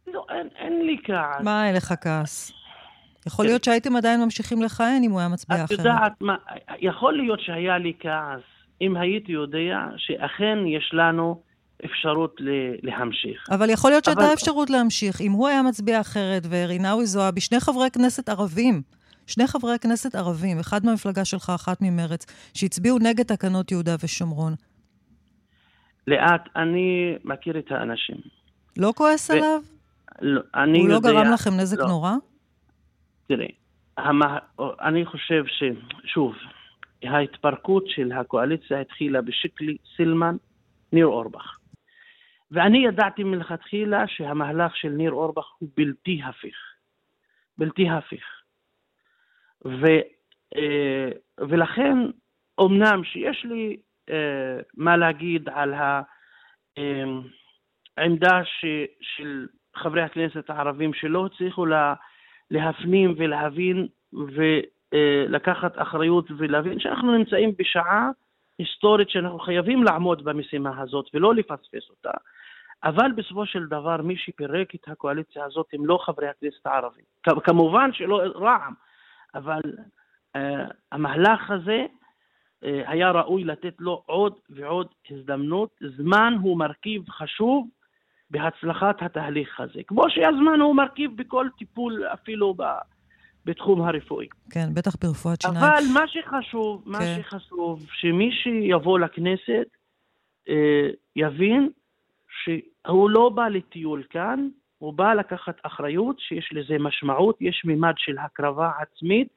Speaker 4: לא, אין, אין לי כעס.
Speaker 1: מה אין לך כעס? יכול להיות שהייתם עדיין ממשיכים לכהן אם הוא היה מצביע אחרת.
Speaker 4: את יודעת מה, יכול להיות שהיה לי כעס אם הייתי יודע שאכן יש לנו אפשרות להמשיך.
Speaker 1: אבל יכול להיות שהייתה אבל... אפשרות להמשיך. אם הוא היה מצביע אחרת ורינאוי זועבי, שני חברי כנסת ערבים, שני חברי כנסת ערבים, אחד מהמפלגה שלך, אחת ממרץ, שהצביעו נגד תקנות יהודה ושומרון.
Speaker 4: לאט, אני מכיר את האנשים.
Speaker 1: לא כועס ו... עליו?
Speaker 4: לא, אני
Speaker 1: הוא
Speaker 4: לא
Speaker 1: יודע... הוא לא גרם לכם נזק לא. נורא?
Speaker 4: תראי, המה, אני חושב ששוב, ההתפרקות של הקואליציה התחילה בשקלי, סילמן, ניר אורבך. ואני ידעתי מלכתחילה שהמהלך של ניר אורבך הוא בלתי הפיך. בלתי הפיך. ו, אה, ולכן, אמנם שיש לי אה, מה להגיד על העמדה ש, של חברי הכנסת הערבים שלא הצליחו לה, להפנים ולהבין ולקחת אחריות ולהבין שאנחנו נמצאים בשעה היסטורית שאנחנו חייבים לעמוד במשימה הזאת ולא לפספס אותה. אבל בסופו של דבר מי שפירק את הקואליציה הזאת הם לא חברי הכנסת הערבים. כמובן שלא רע"מ, אבל uh, המהלך הזה uh, היה ראוי לתת לו עוד ועוד הזדמנות. זמן הוא מרכיב חשוב בהצלחת התהליך הזה. כמו שהזמן הוא מרכיב בכל טיפול, אפילו ב, בתחום הרפואי.
Speaker 1: כן, בטח ברפואת שיניים.
Speaker 4: אבל מה שחשוב, כן. מה שחשוב, שמי שיבוא לכנסת אה, יבין שהוא לא בא לטיול כאן, הוא בא לקחת אחריות שיש לזה משמעות, יש מימד של הקרבה עצמית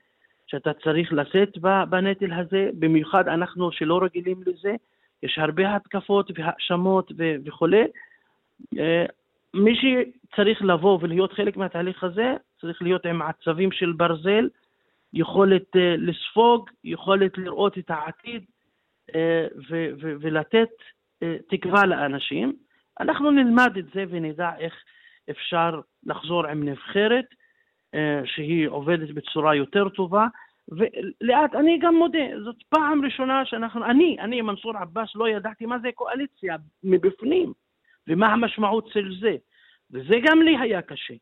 Speaker 4: שאתה צריך לשאת בנטל הזה, במיוחד אנחנו שלא רגילים לזה, יש הרבה התקפות והאשמות וכולי, אה, מי שצריך לבוא ולהיות חלק מהתהליך הזה, צריך להיות עם עצבים של ברזל, יכולת אה, לספוג, יכולת לראות את העתיד אה, ולתת תקווה לאנשים. אנחנו נלמד את זה ונדע איך אפשר לחזור עם נבחרת שהיא עובדת בצורה יותר טובה. ולאט, אני גם מודה, זאת פעם ראשונה שאנחנו, אני, אני, מנסור עבאס, לא ידעתי מה זה קואליציה מבפנים. ומה המשמעות של זה. וזה גם לי היה קשה.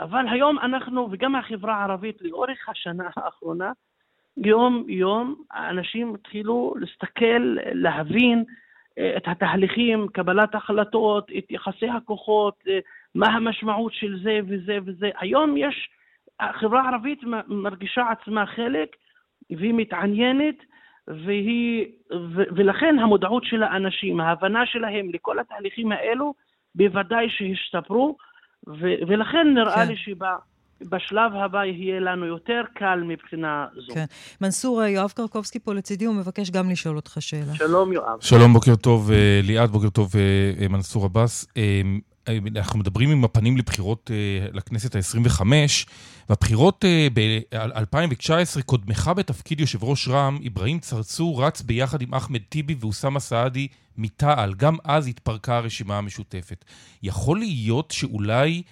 Speaker 4: אבל היום אנחנו, וגם החברה הערבית, לאורך השנה האחרונה, יום-יום אנשים התחילו להסתכל, להבין אה, את התהליכים, קבלת החלטות, את יחסי הכוחות, אה, מה המשמעות של זה וזה וזה. היום יש, החברה הערבית מרגישה עצמה חלק והיא מתעניינת והיא, ו, ולכן המודעות של האנשים, ההבנה שלהם לכל התהליכים האלו, בוודאי שהשתפרו, ו, ולכן נראה כן. לי שבשלב הבא יהיה לנו יותר קל מבחינה זו. כן.
Speaker 1: מנסור, יואב קרקובסקי פה לצידי, הוא מבקש גם לשאול אותך שאלה.
Speaker 4: שלום, יואב.
Speaker 5: שלום, בוקר טוב, אה, ליעד, בוקר טוב, אה, אה, מנסור עבאס. אנחנו מדברים עם הפנים לבחירות לכנסת ה-25, והבחירות ב-2019, קודמך בתפקיד יושב ראש רע"מ, אברהים צרצור, רץ ביחד עם אחמד טיבי ואוסאמה סעדי מתע"ל. גם אז התפרקה הרשימה המשותפת. יכול להיות שאולי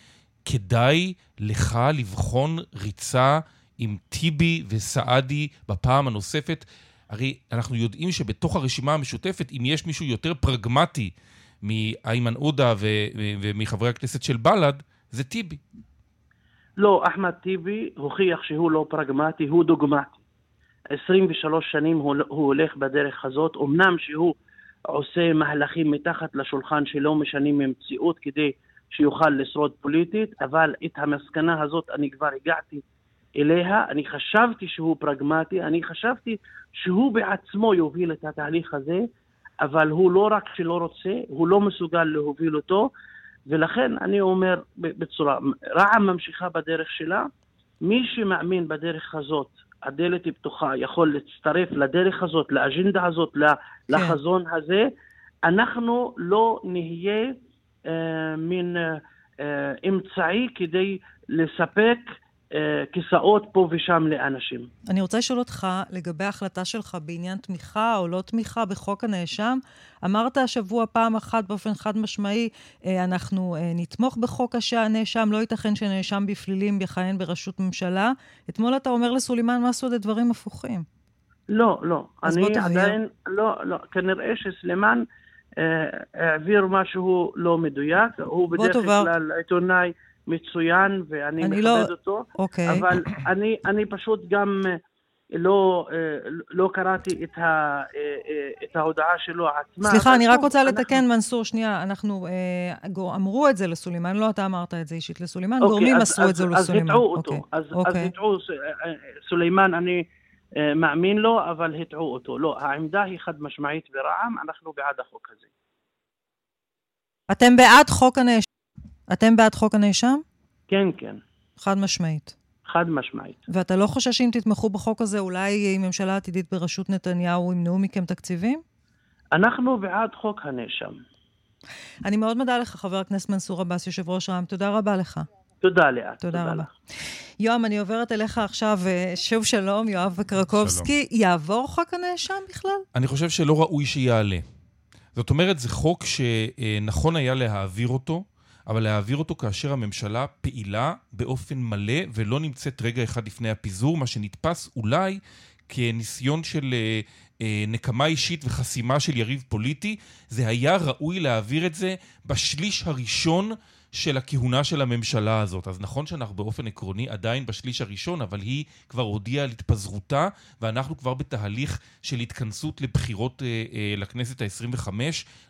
Speaker 5: כדאי לך לבחון ריצה עם טיבי וסעדי בפעם הנוספת? הרי אנחנו יודעים שבתוך הרשימה המשותפת, אם יש מישהו יותר פרגמטי מאיימן עודה ומחברי הכנסת של בל"ד, זה טיבי.
Speaker 4: לא, אחמד טיבי הוכיח שהוא לא פרגמטי, הוא דוגמטי. 23 שנים הוא, הוא הולך בדרך הזאת, אמנם שהוא עושה מהלכים מתחת לשולחן שלא משנים ממציאות כדי שיוכל לשרוד פוליטית, אבל את המסקנה הזאת אני כבר הגעתי אליה. אני חשבתי שהוא פרגמטי, אני חשבתי שהוא בעצמו יוביל את התהליך הזה, אבל הוא לא רק שלא רוצה, הוא לא מסוגל להוביל אותו, ולכן אני אומר בצורה, רע"מ ממשיכה בדרך שלה, מי שמאמין בדרך הזאת, הדלת היא פתוחה, יכול להצטרף לדרך הזאת, לאג'נדה הזאת, כן. לחזון הזה, אנחנו לא נהיה אה, מין אה, אה, אמצעי כדי לספק כיסאות פה ושם לאנשים.
Speaker 1: אני רוצה לשאול אותך לגבי ההחלטה שלך בעניין תמיכה או לא תמיכה בחוק הנאשם. אמרת השבוע פעם אחת באופן חד משמעי, אנחנו נתמוך בחוק הנאשם, לא ייתכן שנאשם בפלילים יכהן בראשות ממשלה. אתמול אתה אומר לסולימאן מסעוד את דברים הפוכים.
Speaker 4: לא, לא. אני עדיין, לא, לא. כנראה שסלימאן... אה, העביר משהו לא מדויק. הוא בדרך כלל עיתונאי מצוין ואני מכבד לא... אותו, אוקיי. אבל אני, אני פשוט גם אה, לא, אה, לא קראתי את, ה, את ההודעה שלו עצמה.
Speaker 1: סליחה, אני רק רוצה אנחנו... לתקן, מנסור, שנייה, אנחנו אמרו את זה לסולימאן, לא אתה אמרת את זה אישית לסולימאן, אוקיי, גורמים מסרו את זה.
Speaker 4: אז הטעו אותו, אוקיי. אז, אוקיי. אז הטעו, סולימאן, אני... אה, מאמין לו, אבל הטעו אותו. לא, העמדה היא חד משמעית ברע"מ, אנחנו בעד החוק הזה.
Speaker 1: אתם בעד חוק הנאשם? אתם בעד חוק הנאשם?
Speaker 4: כן, כן.
Speaker 1: חד משמעית.
Speaker 4: חד משמעית.
Speaker 1: ואתה לא חושש שאם תתמכו בחוק הזה, אולי ממשלה עתידית בראשות נתניהו ימנעו מכם תקציבים?
Speaker 4: אנחנו בעד חוק הנאשם.
Speaker 1: אני מאוד מודה לך, חבר הכנסת מנסור עבאס, יושב ראש רע"מ. תודה רבה לך.
Speaker 4: תודה, לאה.
Speaker 1: תודה, תודה רבה. יואב, אני עוברת אליך עכשיו, אה, שוב שלום, יואב קרקובסקי. שלום. יעבור חוק הנאשם בכלל?
Speaker 5: אני חושב שלא ראוי שיעלה. זאת אומרת, זה חוק שנכון היה להעביר אותו, אבל להעביר אותו כאשר הממשלה פעילה באופן מלא ולא נמצאת רגע אחד לפני הפיזור, מה שנתפס אולי כניסיון של אה, אה, נקמה אישית וחסימה של יריב פוליטי. זה היה ראוי להעביר את זה בשליש הראשון של הכהונה של הממשלה הזאת. אז נכון שאנחנו באופן עקרוני עדיין בשליש הראשון, אבל היא כבר הודיעה על התפזרותה, ואנחנו כבר בתהליך של התכנסות לבחירות אה, אה, לכנסת ה-25.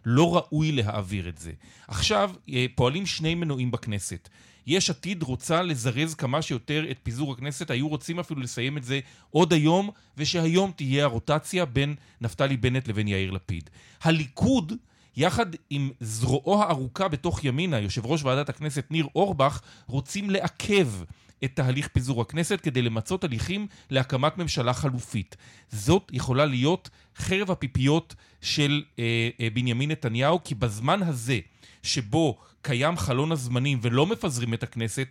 Speaker 5: לא ראוי להעביר את זה. עכשיו, אה, פועלים שני מנועים בכנסת. יש עתיד רוצה לזרז כמה שיותר את פיזור הכנסת, היו רוצים אפילו לסיים את זה עוד היום, ושהיום תהיה הרוטציה בין נפתלי בנט לבין יאיר לפיד. הליכוד... יחד עם זרועו הארוכה בתוך ימינה, יושב ראש ועדת הכנסת ניר אורבך, רוצים לעכב את תהליך פיזור הכנסת כדי למצות הליכים להקמת ממשלה חלופית. זאת יכולה להיות חרב הפיפיות של אה, אה, בנימין נתניהו, כי בזמן הזה שבו קיים חלון הזמנים ולא מפזרים את הכנסת,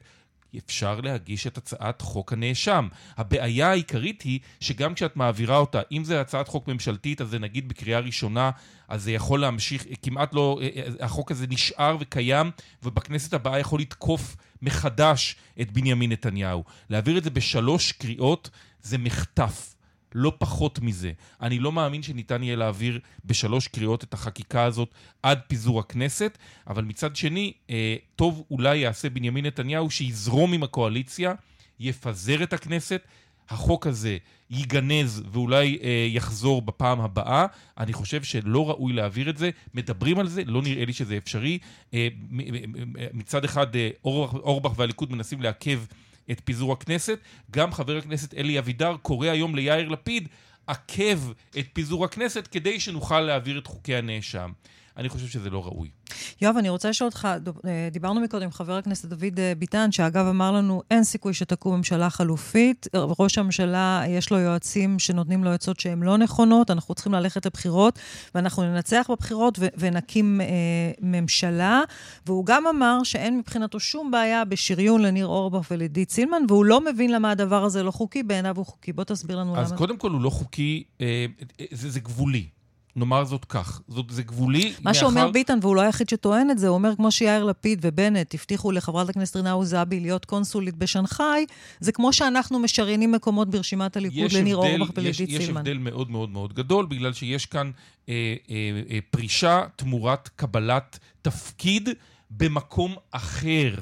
Speaker 5: אפשר להגיש את הצעת חוק הנאשם. הבעיה העיקרית היא שגם כשאת מעבירה אותה, אם זה הצעת חוק ממשלתית, אז זה נגיד בקריאה ראשונה, אז זה יכול להמשיך, כמעט לא, אה, אה, החוק הזה נשאר וקיים, ובכנסת הבאה יכול לתקוף מחדש את בנימין נתניהו. להעביר את זה בשלוש קריאות זה מחטף. לא פחות מזה. אני לא מאמין שניתן יהיה להעביר בשלוש קריאות את החקיקה הזאת עד פיזור הכנסת, אבל מצד שני, אה, טוב אולי יעשה בנימין נתניהו שיזרום עם הקואליציה, יפזר את הכנסת, החוק הזה ייגנז ואולי אה, יחזור בפעם הבאה. אני חושב שלא ראוי להעביר את זה. מדברים על זה, לא נראה לי שזה אפשרי. אה, מצד אחד, אה, אור, אורבך והליכוד מנסים לעכב את פיזור הכנסת. גם חבר הכנסת אלי אבידר קורא היום ליאיר לפיד, עכב את פיזור הכנסת כדי שנוכל להעביר את חוקי הנאשם. אני חושב שזה לא ראוי.
Speaker 1: יואב, אני רוצה לשאול אותך, אה, דיברנו מקודם עם חבר הכנסת דוד אה, ביטן, שאגב אמר לנו, אין סיכוי שתקום ממשלה חלופית. ראש הממשלה, יש לו יועצים שנותנים לו עצות שהן לא נכונות, אנחנו צריכים ללכת לבחירות, ואנחנו ננצח בבחירות ו- ונקים אה, ממשלה. והוא גם אמר שאין מבחינתו שום בעיה בשריון לניר אורבך ולעידית סילמן, והוא לא מבין למה הדבר הזה לא חוקי, בעיניו הוא חוקי. בוא תסביר לנו
Speaker 5: אז
Speaker 1: למה.
Speaker 5: אז קודם כל הוא לא חוקי, אה, זה, זה גבולי. נאמר זאת כך. זאת, זה גבולי
Speaker 1: מה מאחר... שאומר ביטן, והוא לא היחיד שטוען את זה, הוא אומר, כמו שיאיר לפיד ובנט הבטיחו לחברת הכנסת רינאו זועבי להיות קונסולית בשנגחאי, זה כמו שאנחנו משריינים מקומות ברשימת הליכוד לניר אורבך ולעידית סילמן.
Speaker 5: יש הבדל מאוד מאוד מאוד גדול, בגלל שיש כאן אה, אה, אה, פרישה תמורת קבלת תפקיד במקום אחר.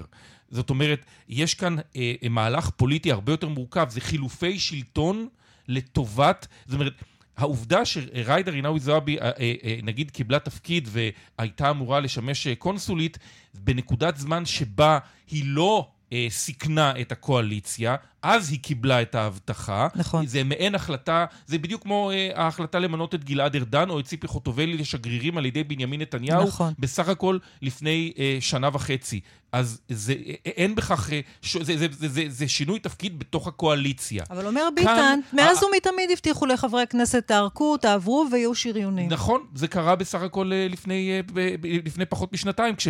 Speaker 5: זאת אומרת, יש כאן אה, מהלך פוליטי הרבה יותר מורכב, זה חילופי שלטון לטובת, זאת אומרת, העובדה שריידה רינאוי זועבי אה, אה, אה, נגיד קיבלה תפקיד והייתה אמורה לשמש קונסולית בנקודת זמן שבה היא לא סיכנה את הקואליציה, אז היא קיבלה את ההבטחה.
Speaker 1: נכון.
Speaker 5: זה מעין החלטה, זה בדיוק כמו ההחלטה למנות את גלעד ארדן או את ציפי חוטובלי לשגרירים על ידי בנימין נתניהו.
Speaker 1: נכון.
Speaker 5: בסך הכל לפני שנה וחצי. אז זה, אין בכך, זה, זה, זה, זה, זה זה שינוי תפקיד בתוך הקואליציה.
Speaker 1: אבל אומר ביטן, מאז ומתמיד הבטיחו לחברי כנסת, תערקו, תעברו ויהיו שריונים.
Speaker 5: נכון, זה קרה בסך הכל לפני, לפני פחות משנתיים, כש,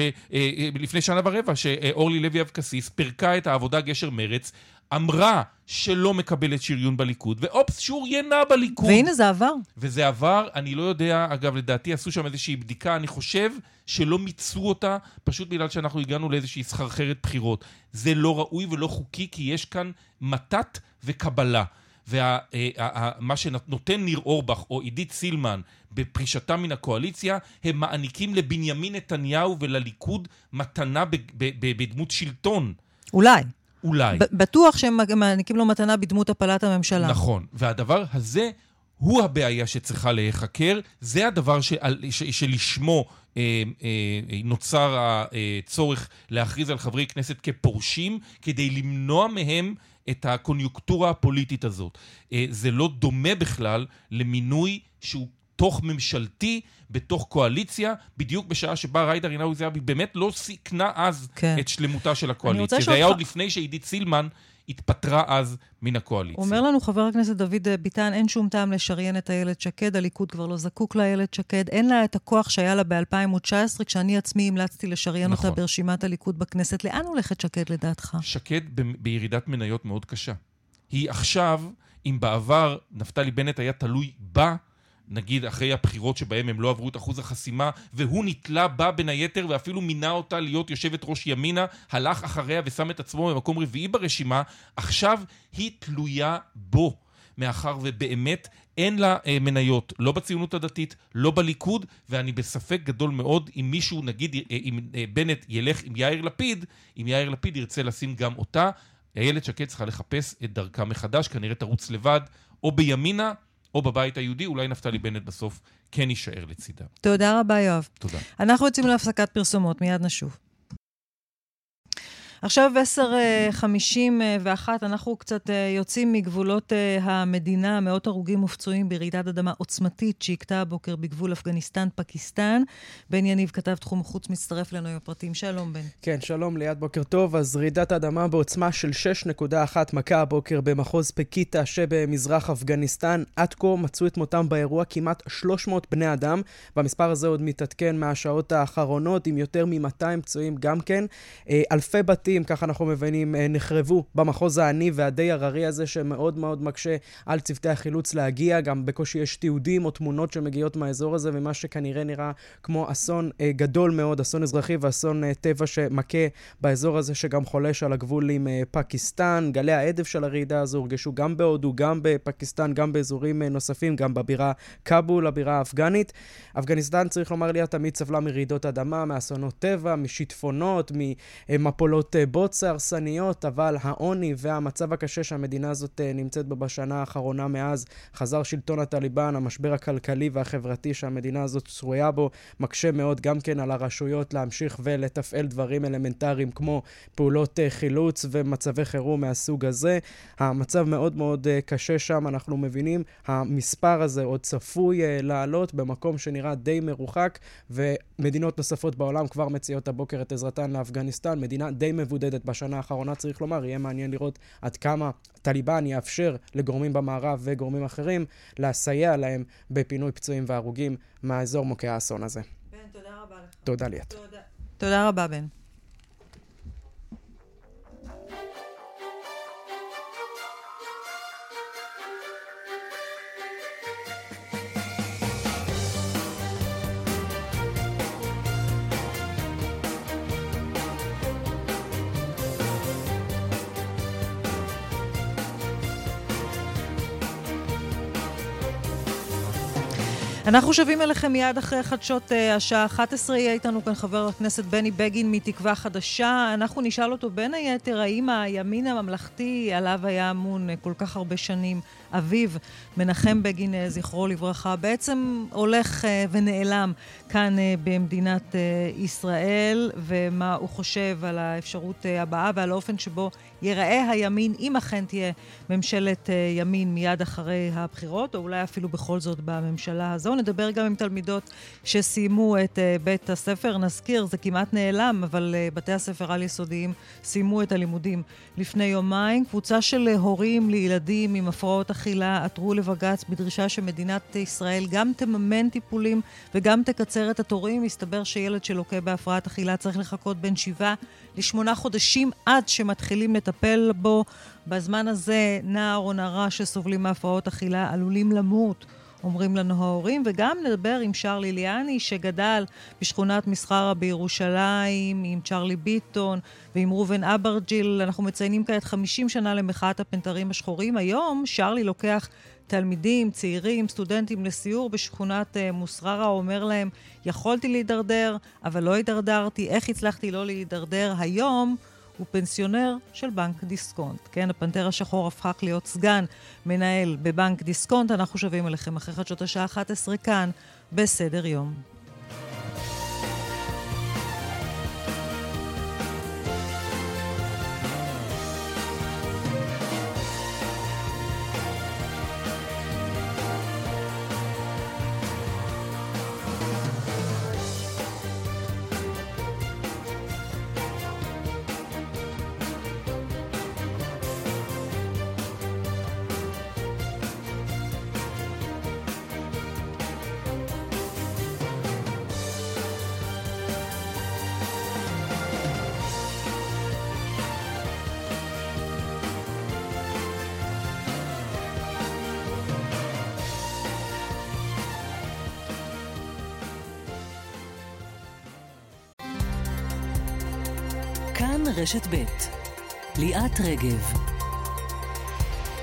Speaker 5: לפני שנה ורבע, שאורלי לוי אבקסיס פירקה את העבודה גשר מרץ, אמרה שלא מקבלת שריון בליכוד, ואופס, שוריינה בליכוד.
Speaker 1: והנה זה עבר.
Speaker 5: וזה עבר, אני לא יודע, אגב, לדעתי עשו שם איזושהי בדיקה, אני חושב שלא מיצו אותה, פשוט בגלל שאנחנו הגענו לאיזושהי סחרחרת בחירות. זה לא ראוי ולא חוקי, כי יש כאן מתת וקבלה. ומה וה, שנותן ניר אורבך או עידית סילמן בפרישתם מן הקואליציה, הם מעניקים לבנימין נתניהו ולליכוד מתנה בדמות שלטון.
Speaker 1: אולי.
Speaker 5: אולי.
Speaker 1: בטוח שהם מעניקים לו מתנה בדמות הפלת הממשלה.
Speaker 5: נכון, והדבר הזה הוא הבעיה שצריכה להיחקר, זה הדבר של, ש, שלשמו אה, אה, נוצר הצורך להכריז על חברי כנסת כפורשים, כדי למנוע מהם את הקוניונקטורה הפוליטית הזאת. אה, זה לא דומה בכלל למינוי שהוא תוך ממשלתי, בתוך קואליציה, בדיוק בשעה שבה ריידה רינאוי זהבי באמת לא סיכנה אז כן. את שלמותה של הקואליציה. זה היה עוד לפני שעידית סילמן התפטרה אז מן הקואליציה.
Speaker 1: אומר לנו חבר הכנסת דוד ביטן, אין שום טעם לשריין את איילת שקד, הליכוד כבר לא זקוק לאיילת שקד, אין לה את הכוח שהיה לה ב-2019, כשאני עצמי המלצתי לשריין נכון. אותה ברשימת הליכוד בכנסת. לאן הולכת שקד לדעתך?
Speaker 5: שקד ב- בירידת מניות מאוד קשה. היא עכשיו, אם בעבר נפתלי בנט היה תלוי בה, נגיד אחרי הבחירות שבהם הם לא עברו את אחוז החסימה, והוא נתלה בה בין היתר ואפילו מינה אותה להיות יושבת ראש ימינה, הלך אחריה ושם את עצמו במקום רביעי ברשימה, עכשיו היא תלויה בו. מאחר ובאמת אין לה אה, מניות, לא בציונות הדתית, לא בליכוד, ואני בספק גדול מאוד אם מישהו, נגיד, אה, אם אה, בנט ילך עם יאיר לפיד, אם יאיר לפיד ירצה לשים גם אותה, איילת שקד צריכה לחפש את דרכה מחדש, כנראה תרוץ לבד, או בימינה או בבית היהודי, אולי נפתלי בנט בסוף כן יישאר לצידה.
Speaker 1: תודה רבה, יואב.
Speaker 5: תודה.
Speaker 1: אנחנו יוצאים להפסקת פרסומות, מיד נשוב. עכשיו 10:51, אנחנו קצת אה, יוצאים מגבולות אה, המדינה, מאות הרוגים ופצועים ברעידת אדמה עוצמתית שהכתה הבוקר בגבול אפגניסטן-פקיסטן. בן יניב, כתב תחום חוץ, מצטרף אלינו עם הפרטים. שלום, בן.
Speaker 6: כן, שלום, ליד בוקר טוב. אז רעידת אדמה בעוצמה של 6.1 מכה הבוקר במחוז פקיטה שבמזרח אפגניסטן. עד כה מצאו את מותם באירוע כמעט 300 בני אדם, והמספר הזה עוד מתעדכן מהשעות האחרונות, עם יותר מ-200 פצועים גם כן. אה, אלפי בתים בתים, ככה אנחנו מבינים, אה, נחרבו במחוז העני והדי הררי הזה, שמאוד מאוד מקשה על צוותי החילוץ להגיע. גם בקושי יש תיעודים או תמונות שמגיעות מהאזור הזה, ומה שכנראה נראה כמו אסון אה, גדול מאוד, אסון אזרחי ואסון אה, טבע שמכה באזור הזה, שגם חולש על הגבול עם פקיסטן. גלי העדף של הרעידה הזו הורגשו גם בהודו, גם בפקיסטן, גם באזורים נוספים, גם בבירה כבול, הבירה האפגנית. אפגניסטן, צריך לומר לי, תמיד סבלה מרעידות אדמה, מאסונות טבע, משיטפונות, ממפולות בוץ הרסניות, אבל העוני והמצב הקשה שהמדינה הזאת נמצאת בו בשנה האחרונה מאז חזר שלטון הטליבן, המשבר הכלכלי והחברתי שהמדינה הזאת צרויה בו, מקשה מאוד גם כן על הרשויות להמשיך ולתפעל דברים אלמנטריים כמו פעולות חילוץ ומצבי חירום מהסוג הזה. המצב מאוד מאוד קשה שם, אנחנו מבינים, המספר הזה עוד צפוי לעלות במקום שנראה די מרוחק, ומדינות נוספות בעולם כבר מציעות הבוקר את עזרתן לאפגניסטן, מדינה די מבודדת בשנה האחרונה, צריך לומר, יהיה מעניין לראות עד כמה טליבן יאפשר לגורמים במערב וגורמים אחרים לסייע להם בפינוי פצועים והרוגים מהאזור מוכה האסון הזה.
Speaker 1: בן, תודה רבה לך.
Speaker 6: תודה ליאת.
Speaker 1: תודה. תודה רבה, בן. אנחנו שבים אליכם מיד אחרי חדשות uh, השעה 11. יהיה איתנו כאן חבר הכנסת בני בגין מתקווה חדשה. אנחנו נשאל אותו בין היתר, האם הימין הממלכתי עליו היה אמון uh, כל כך הרבה שנים, אביו, מנחם בגין, uh, זכרו לברכה, בעצם הולך uh, ונעלם כאן uh, במדינת uh, ישראל, ומה הוא חושב על האפשרות uh, הבאה ועל האופן שבו ייראה הימין, אם אכן תהיה ממשלת uh, ימין מיד אחרי הבחירות, או אולי אפילו בכל זאת בממשלה הזו. נדבר גם עם תלמידות שסיימו את uh, בית הספר. נזכיר, זה כמעט נעלם, אבל uh, בתי הספר על-יסודיים סיימו את הלימודים לפני יומיים. קבוצה של הורים לילדים עם הפרעות אכילה עתרו לבג"ץ בדרישה שמדינת ישראל גם תממן טיפולים וגם תקצר את התורים. מסתבר שילד שלוקה בהפרעת אכילה צריך לחכות בין שבעה לשמונה חודשים עד שמתחילים לטפל בו. בזמן הזה נער או נערה שסובלים מהפרעות אכילה עלולים למות. אומרים לנו ההורים, וגם נדבר עם שרלי ליאני, שגדל בשכונת מסחרה בירושלים, עם צ'רלי ביטון ועם ראובן אברג'יל. אנחנו מציינים כעת 50 שנה למחאת הפנתרים השחורים. היום שרלי לוקח תלמידים, צעירים, סטודנטים לסיור בשכונת uh, מוסררה, אומר להם, יכולתי להידרדר, אבל לא הידרדרתי, איך הצלחתי לא להידרדר? היום הוא פנסיונר של בנק דיסקונט. כן, הפנתר השחור הפך להיות סגן מנהל בבנק דיסקונט. אנחנו שבים אליכם אחרי חדשות השעה 11 כאן, בסדר יום.
Speaker 7: רשת ב' ליאת רגב.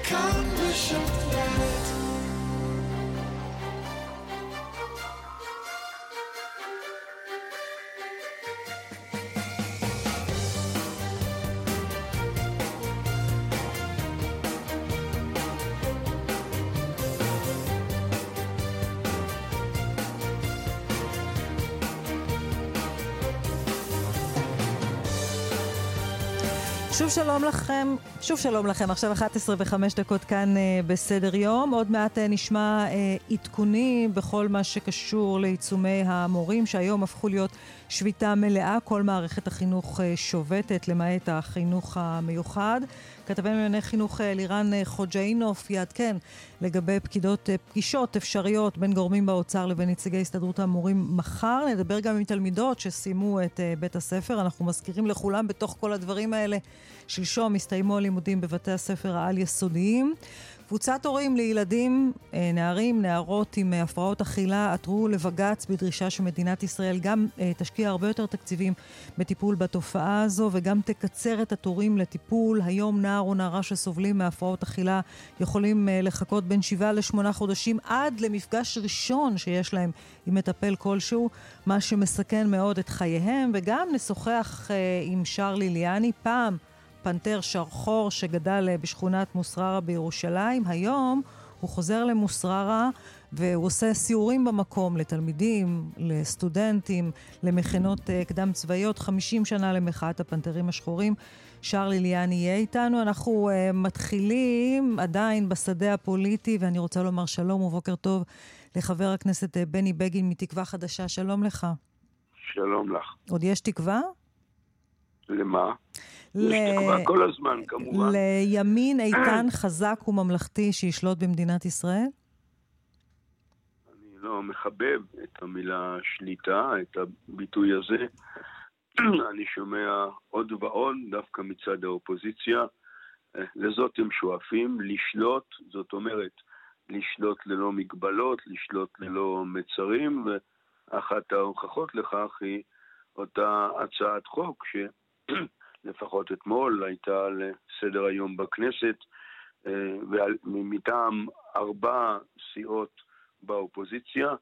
Speaker 7: כאן רשת ב'
Speaker 1: שוב שלום לכם, שוב שלום לכם, עכשיו 11 ו-5 דקות כאן uh, בסדר יום. עוד מעט uh, נשמע uh, עדכונים בכל מה שקשור לעיצומי המורים, שהיום הפכו להיות שביתה מלאה. כל מערכת החינוך uh, שובתת, למעט החינוך המיוחד. כתבי לענייני חינוך לירן חוג'אינוף יעדכן לגבי פקידות, פגישות אפשריות בין גורמים באוצר לבין נציגי הסתדרות המורים מחר. נדבר גם עם תלמידות שסיימו את בית הספר. אנחנו מזכירים לכולם בתוך כל הדברים האלה שלשום הסתיימו הלימודים בבתי הספר העל-יסודיים. קבוצת הורים לילדים, אה, נערים, נערות עם אה, הפרעות אכילה עתרו לבג"ץ בדרישה שמדינת ישראל גם אה, תשקיע הרבה יותר תקציבים בטיפול בתופעה הזו וגם תקצר את התורים לטיפול. היום נער או נערה שסובלים מהפרעות אכילה יכולים לחכות בין שבעה לשמונה חודשים עד למפגש ראשון שיש להם עם מטפל כלשהו, מה שמסכן מאוד את חייהם, וגם נשוחח עם שרלי ליאני פעם. פנתר שחור שגדל אה, בשכונת מוסררה בירושלים. היום הוא חוזר למוסררה והוא עושה סיורים במקום לתלמידים, לסטודנטים, למכינות אה, קדם צבאיות, 50 שנה למחאת הפנתרים השחורים. שרלי ליאני יהיה איתנו. אנחנו uh, מתחילים עדיין בשדה הפוליטי, ואני רוצה לומר שלום ובוקר טוב לחבר הכנסת uh, בני בגין מתקווה חדשה. שלום לך.
Speaker 8: שלום לך.
Speaker 1: עוד יש תקווה?
Speaker 8: למה? יש תקווה כל הזמן, כמובן.
Speaker 1: לימין איתן, חזק וממלכתי שישלוט במדינת ישראל?
Speaker 8: אני לא מחבב את המילה שליטה, את הביטוי הזה. אני שומע עוד ועוד, דווקא מצד האופוזיציה. אה, לזאת הם שואפים, לשלוט, זאת אומרת, לשלוט ללא מגבלות, לשלוט ללא מצרים, ואחת ההוכחות לכך היא אותה הצעת חוק ש... לפחות אתמול, הייתה על סדר היום בכנסת, אה, מטעם ארבע סיעות באופוזיציה,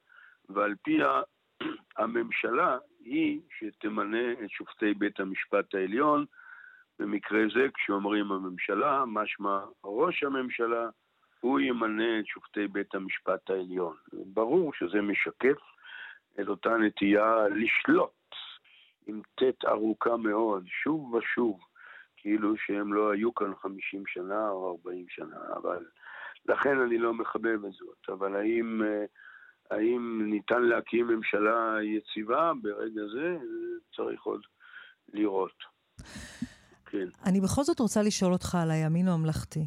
Speaker 8: ועל פיה הממשלה היא שתמנה את שופטי בית המשפט העליון. במקרה זה, כשאומרים הממשלה, משמע ראש הממשלה, הוא ימנה את שופטי בית המשפט העליון. ברור שזה משקף את אותה נטייה לשלוט עם ט' ארוכה מאוד, שוב ושוב, כאילו שהם לא היו כאן 50 שנה או 40 שנה, אבל לכן אני לא מחבב את זאת. אבל האם, אה, האם ניתן להקים ממשלה יציבה ברגע זה? צריך עוד לראות.
Speaker 1: כן. אני בכל זאת רוצה לשאול אותך על הימין הממלכתי.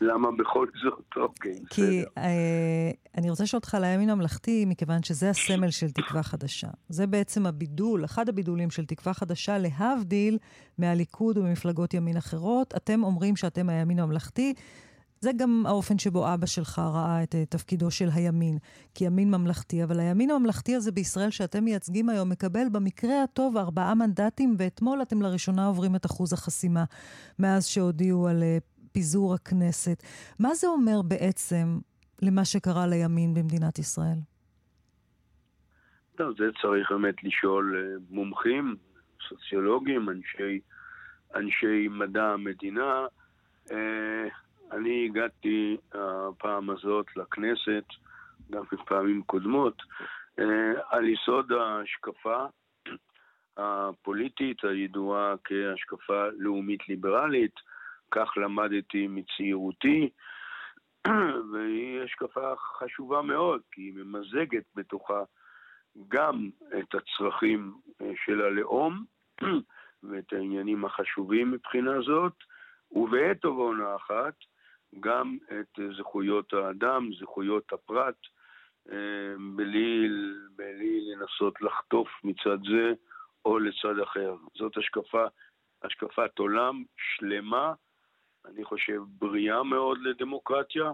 Speaker 8: למה בכל זאת? אוקיי,
Speaker 1: בסדר. כי אה, אני רוצה לשאול אותך על הימין הממלכתי, מכיוון שזה הסמל של תקווה חדשה. זה בעצם הבידול, אחד הבידולים של תקווה חדשה, להבדיל מהליכוד וממפלגות ימין אחרות. אתם אומרים שאתם הימין הממלכתי. זה גם האופן שבו אבא שלך ראה את uh, תפקידו של הימין, כימין ממלכתי. אבל הימין הממלכתי הזה בישראל שאתם מייצגים היום מקבל במקרה הטוב ארבעה מנדטים, ואתמול אתם לראשונה עוברים את אחוז החסימה, מאז שהודיעו על uh, פיזור הכנסת. מה זה אומר בעצם למה שקרה לימין במדינת ישראל?
Speaker 8: טוב, זה צריך באמת לשאול uh, מומחים, סוציולוגים, אנשי, אנשי מדע המדינה. Uh, אני הגעתי הפעם הזאת לכנסת, גם בפעמים קודמות, אה, על יסוד ההשקפה הפוליטית הידועה כהשקפה לאומית ליברלית, כך למדתי מצעירותי, והיא השקפה חשובה מאוד, כי היא ממזגת בתוכה גם את הצרכים אה, של הלאום ואת העניינים החשובים מבחינה זאת, ובעת ובעונה אחת, גם את זכויות האדם, זכויות הפרט, אה, בלי, בלי לנסות לחטוף מצד זה או לצד אחר. זאת השקפה, השקפת עולם שלמה, אני חושב בריאה מאוד לדמוקרטיה,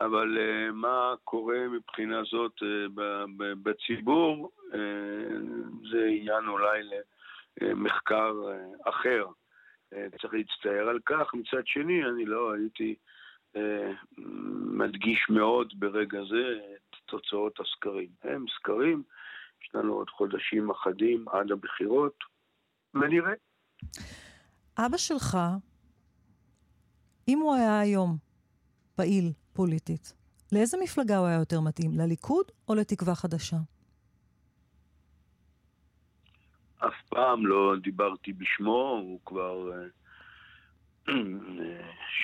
Speaker 8: אבל uh, מה קורה מבחינה זאת uh, בציבור, uh, זה עניין אולי למחקר אחר. אה, צריך להצטער על כך. מצד שני, אני לא הייתי אה, מדגיש מאוד ברגע זה את תוצאות הסקרים. הם סקרים, יש לנו עוד חודשים אחדים עד הבחירות, ונראה.
Speaker 1: אבא שלך, אם הוא היה היום פעיל פוליטית, לאיזה מפלגה הוא היה יותר מתאים? לליכוד או לתקווה חדשה?
Speaker 8: אף פעם לא דיברתי בשמו, הוא כבר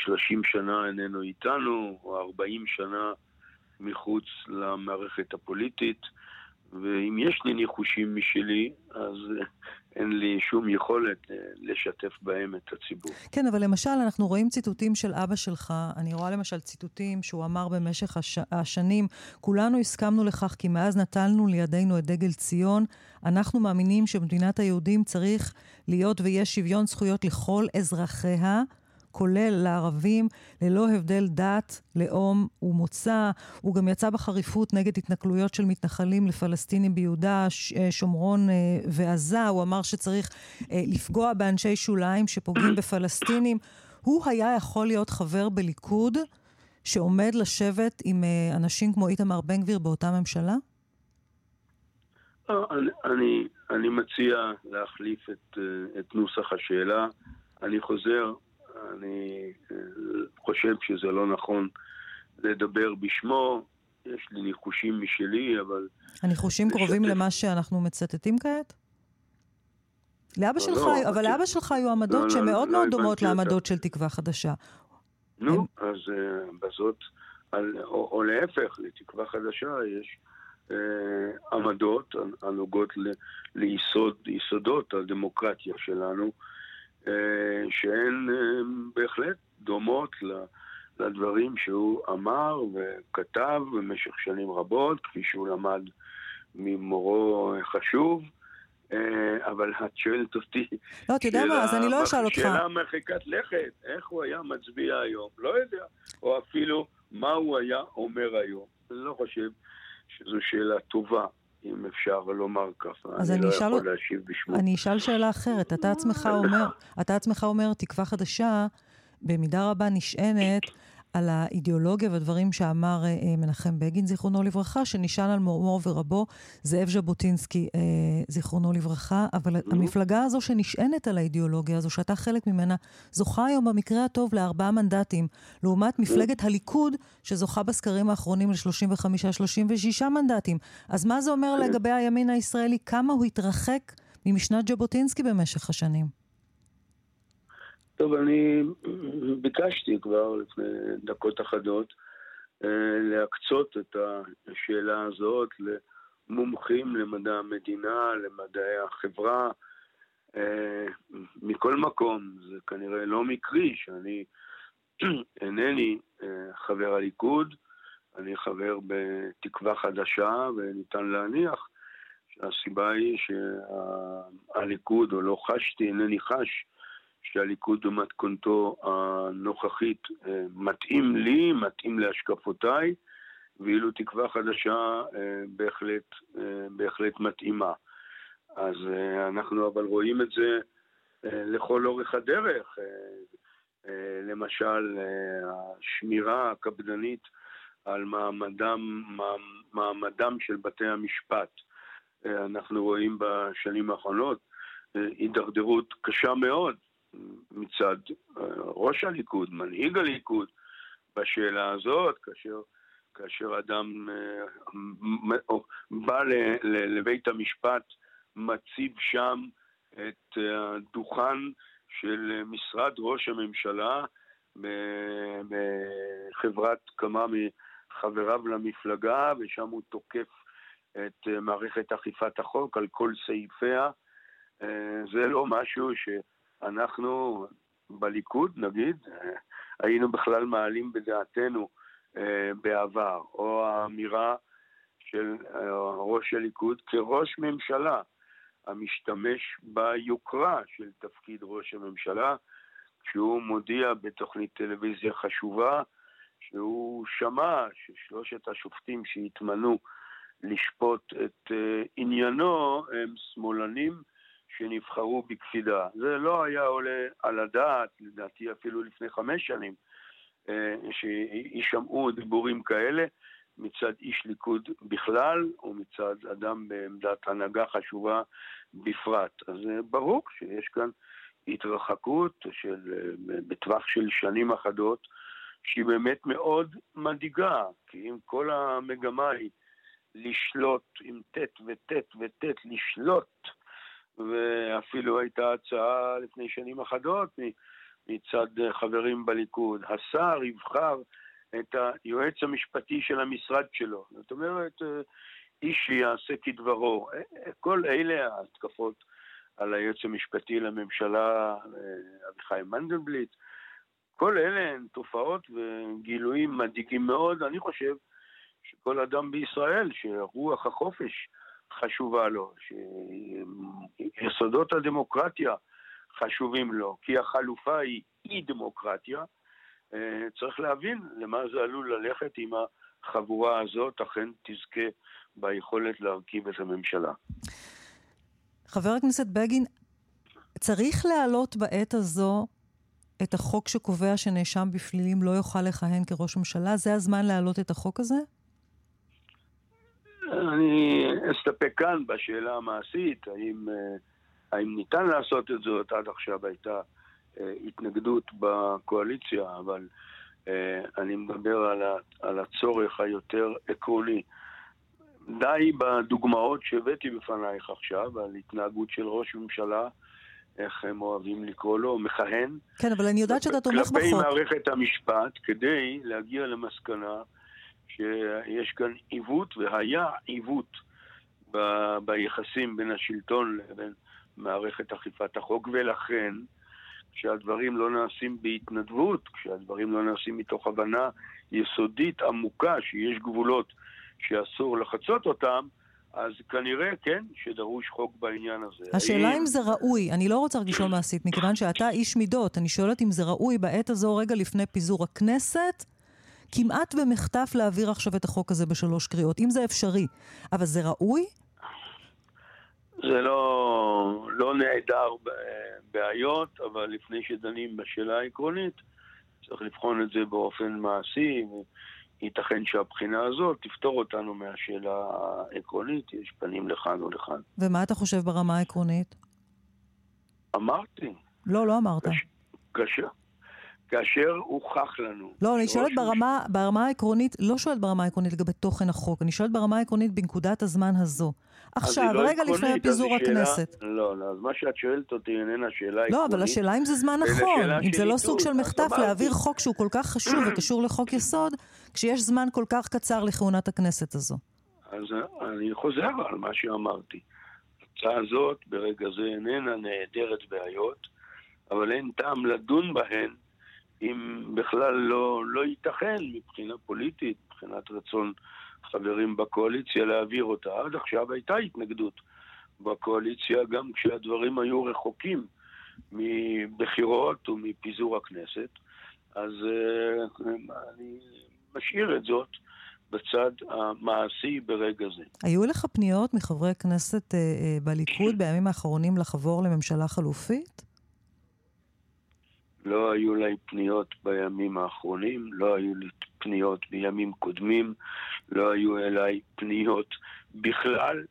Speaker 8: 30 אה, שנה איננו איתנו, או 40 שנה מחוץ למערכת הפוליטית. ואם יש לי ניחושים משלי, אז אה, אין לי שום יכולת אה, לשתף בהם את הציבור.
Speaker 1: כן, אבל למשל, אנחנו רואים ציטוטים של אבא שלך, אני רואה למשל ציטוטים שהוא אמר במשך הש... השנים, כולנו הסכמנו לכך כי מאז נטלנו לידינו את דגל ציון, אנחנו מאמינים שבמדינת היהודים צריך להיות ויש שוויון זכויות לכל אזרחיה. כולל לערבים, ללא הבדל דת, לאום ומוצא. הוא גם יצא בחריפות נגד התנכלויות של מתנחלים לפלסטינים ביהודה, אה, שומרון ועזה. הוא אמר שצריך לפגוע באנשי שוליים שפוגעים בפלסטינים. הוא היה יכול להיות חבר בליכוד שעומד לשבת עם אנשים כמו איתמר בן גביר באותה ממשלה?
Speaker 8: לא, אני, אני, אני מציע להחליף את, אה, את נוסח השאלה. אני חוזר, אני אה, חושב שזה לא נכון לדבר בשמו. יש לי ניחושים משלי, אבל...
Speaker 1: הניחושים קרובים למה שאנחנו מצטטים כעת? לאבא לא, שלך, לא, אבל לאבא שלך היו עמדות לא, שמאוד לא, מאוד לא דומות לעמדות של תקווה חדשה.
Speaker 8: נו, הם... אז uh, בזאת, על, או, או להפך, לתקווה חדשה יש אה, עמדות הנוגעות ליסוד, ליסודות הדמוקרטיה שלנו, אה, שהן אה, בהחלט דומות לדברים שהוא אמר וכתב במשך שנים רבות, כפי שהוא למד ממורו חשוב. אבל את שואלת אותי...
Speaker 1: לא, אתה יודע מה, אז אני לא אשאל אותך.
Speaker 8: שאלה מרחיקת לכת, איך הוא היה מצביע היום, לא יודע. או אפילו מה הוא היה אומר היום. אני לא חושב שזו שאלה טובה. אם אפשר לומר ככה, אני, אני לא אשאל... יכול להשיב בשמו.
Speaker 1: אני אשאל שאלה אחרת. אתה עצמך אומר, אתה עצמך אומר, תקווה חדשה במידה רבה נשענת על האידיאולוגיה והדברים שאמר אה, אה, מנחם בגין, זיכרונו לברכה, שנשען על מורו ורבו זאב ז'בוטינסקי, אה, זיכרונו לברכה, אבל mm-hmm. המפלגה הזו שנשענת על האידיאולוגיה הזו, שאתה חלק ממנה, זוכה היום במקרה הטוב לארבעה מנדטים, לעומת מפלגת הליכוד, שזוכה בסקרים האחרונים ל-35-36 מנדטים. אז מה זה אומר לגבי הימין הישראלי? כמה הוא התרחק ממשנת ז'בוטינסקי במשך השנים?
Speaker 8: טוב, אני ביקשתי כבר לפני דקות אחדות אה, להקצות את השאלה הזאת למומחים למדע המדינה, למדעי החברה. אה, מכל מקום, זה כנראה לא מקרי שאני אינני אה, חבר הליכוד, אני חבר בתקווה חדשה, וניתן להניח שהסיבה היא שהליכוד, או לא חשתי, אינני חש, שהליכוד במתכונתו הנוכחית אה, מתאים לי, מתאים להשקפותיי, ואילו תקווה חדשה אה, בהחלט, אה, בהחלט מתאימה. אז אנחנו אבל רואים את זה לכל אורך הדרך. למשל, השמירה הקפדנית על מעמדם, מעמדם של בתי המשפט. אנחנו רואים בשנים האחרונות הידרדרות קשה מאוד מצד אה, ראש הליכוד, מנהיג הליכוד, בשאלה הזאת, כאשר, כאשר אדם אה, בא לבית המשפט, מציב שם את הדוכן של משרד ראש הממשלה בחברת כמה מחבריו למפלגה, ושם הוא תוקף את מערכת אכיפת החוק על כל סעיפיה. אה, זה לא משהו ש... אנחנו בליכוד, נגיד, היינו בכלל מעלים בדעתנו אה, בעבר, או האמירה של אה, ראש הליכוד כראש ממשלה המשתמש ביוקרה של תפקיד ראש הממשלה, כשהוא מודיע בתוכנית טלוויזיה חשובה שהוא שמע ששלושת השופטים שהתמנו לשפוט את אה, עניינו הם שמאלנים שנבחרו בקפידה. זה לא היה עולה על הדעת, לדעתי אפילו לפני חמש שנים, אה, שישמעו דיבורים כאלה מצד איש ליכוד בכלל, ומצד אדם בעמדת הנהגה חשובה בפרט. אז אה, ברור שיש כאן התרחקות של, אה, בטווח של שנים אחדות, שהיא באמת מאוד מדאיגה, כי אם כל המגמה היא לשלוט עם ט' וט' וט', לשלוט ואפילו הייתה הצעה לפני שנים אחדות מצד חברים בליכוד. השר יבחר את היועץ המשפטי של המשרד שלו. זאת אומרת, איש שיעשה כדברו. כל אלה ההתקפות על היועץ המשפטי לממשלה, אביחי מנדלבליט, כל אלה הן תופעות וגילויים מדאיגים מאוד. אני חושב שכל אדם בישראל, שרוח החופש חשובה לו, שיסודות הדמוקרטיה חשובים לו, כי החלופה היא אי דמוקרטיה. אה, צריך להבין למה זה עלול ללכת אם החבורה הזאת אכן תזכה ביכולת להרכיב את הממשלה.
Speaker 1: חבר הכנסת בגין, צריך להעלות בעת הזו את החוק שקובע שנאשם בפלילים לא יוכל לכהן כראש ממשלה? זה הזמן להעלות את החוק הזה?
Speaker 8: אני אסתפק כאן בשאלה המעשית, האם, אה, האם ניתן לעשות את זאת. עד עכשיו הייתה אה, התנגדות בקואליציה, אבל אה, אני מדבר על, ה, על הצורך היותר עקרוני. די בדוגמאות שהבאתי בפנייך עכשיו, על התנהגות של ראש ממשלה, איך הם אוהבים לקרוא לו, מכהן.
Speaker 1: כן, אבל אני יודעת שאתה תומך בחוק.
Speaker 8: כלפי מערכת המשפט, כדי להגיע למסקנה שיש כאן עיוות, והיה עיוות ב- ביחסים בין השלטון לבין מערכת אכיפת החוק, ולכן כשהדברים לא נעשים בהתנדבות, כשהדברים לא נעשים מתוך הבנה יסודית עמוקה שיש גבולות שאסור לחצות אותם, אז כנראה כן שדרוש חוק בעניין הזה.
Speaker 1: השאלה האם... אם זה ראוי, אני לא רוצה לשאול מעשית, מכיוון שאתה איש מידות, אני שואלת אם זה ראוי בעת הזו רגע לפני פיזור הכנסת, כמעט במחטף להעביר עכשיו את החוק הזה בשלוש קריאות, אם זה אפשרי. אבל זה ראוי?
Speaker 8: זה לא, לא נעדר בעיות, אבל לפני שדנים בשאלה העקרונית, צריך לבחון את זה באופן מעשי. ייתכן שהבחינה הזאת תפתור אותנו מהשאלה העקרונית, יש פנים לכאן או לכאן.
Speaker 1: ומה אתה חושב ברמה העקרונית?
Speaker 8: אמרתי.
Speaker 1: לא, לא אמרת.
Speaker 8: כאשר, כאשר הוכח לנו...
Speaker 1: לא, אני שואלת ברמה, ברמה העקרונית, לא שואלת ברמה העקרונית לגבי תוכן החוק, אני שואלת ברמה העקרונית בנקודת הזמן הזו. עכשיו, לא רגע לפני פיזור הכנסת.
Speaker 8: לא, לא, אז מה שאת שואלת אותי איננה שאלה עקרונית.
Speaker 1: לא, אבל השאלה אם זה זמן נכון, אם זה לא סוג של מחטף להעביר חוק שהוא כל כך חשוב וקשור לחוק יסוד, כשיש זמן כל כך קצר לכהונת הכנסת הזו.
Speaker 8: אז אני חוזר על מה שאמרתי. ההצעה הזאת ברגע זה איננה נעדרת בעיות, אבל אין טעם לדון בהן אם בכלל לא, לא ייתכן מבחינה פוליטית, מבחינת רצון חברים בקואליציה להעביר אותה. עד עכשיו הייתה התנגדות בקואליציה גם כשהדברים היו רחוקים מבחירות ומפיזור הכנסת, אז uh, אני משאיר את זאת בצד המעשי ברגע זה.
Speaker 1: היו לך פניות מחברי כנסת uh, uh, בליכוד בימים האחרונים לחבור לממשלה חלופית?
Speaker 8: לא היו לי פניות בימים האחרונים, לא היו לי פניות בימים קודמים, לא היו אליי פניות בכלל.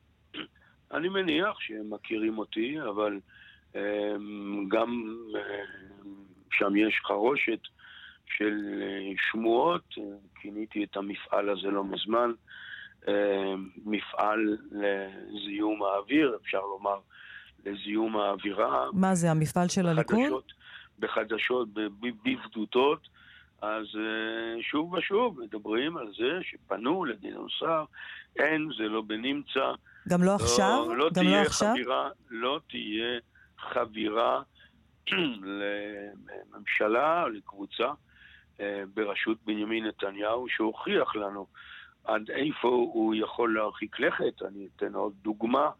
Speaker 8: אני מניח שהם מכירים אותי, אבל um, גם um, שם יש חרושת של uh, שמועות, כיניתי את המפעל הזה לא מזמן, uh, מפעל לזיהום האוויר, אפשר לומר לזיהום האווירה.
Speaker 1: מה זה, המפעל של הליכוד?
Speaker 8: בחדשות, בבדותות, אז אה, שוב ושוב מדברים על זה שפנו לגדעון סער, אין, זה לא בנמצא.
Speaker 1: גם לא, לא עכשיו?
Speaker 8: לא גם לא עכשיו? חבירה, לא תהיה חבירה לממשלה, לקבוצה אה, בראשות בנימין נתניהו, שהוכיח לנו עד איפה הוא יכול להרחיק לכת. אני אתן עוד דוגמה,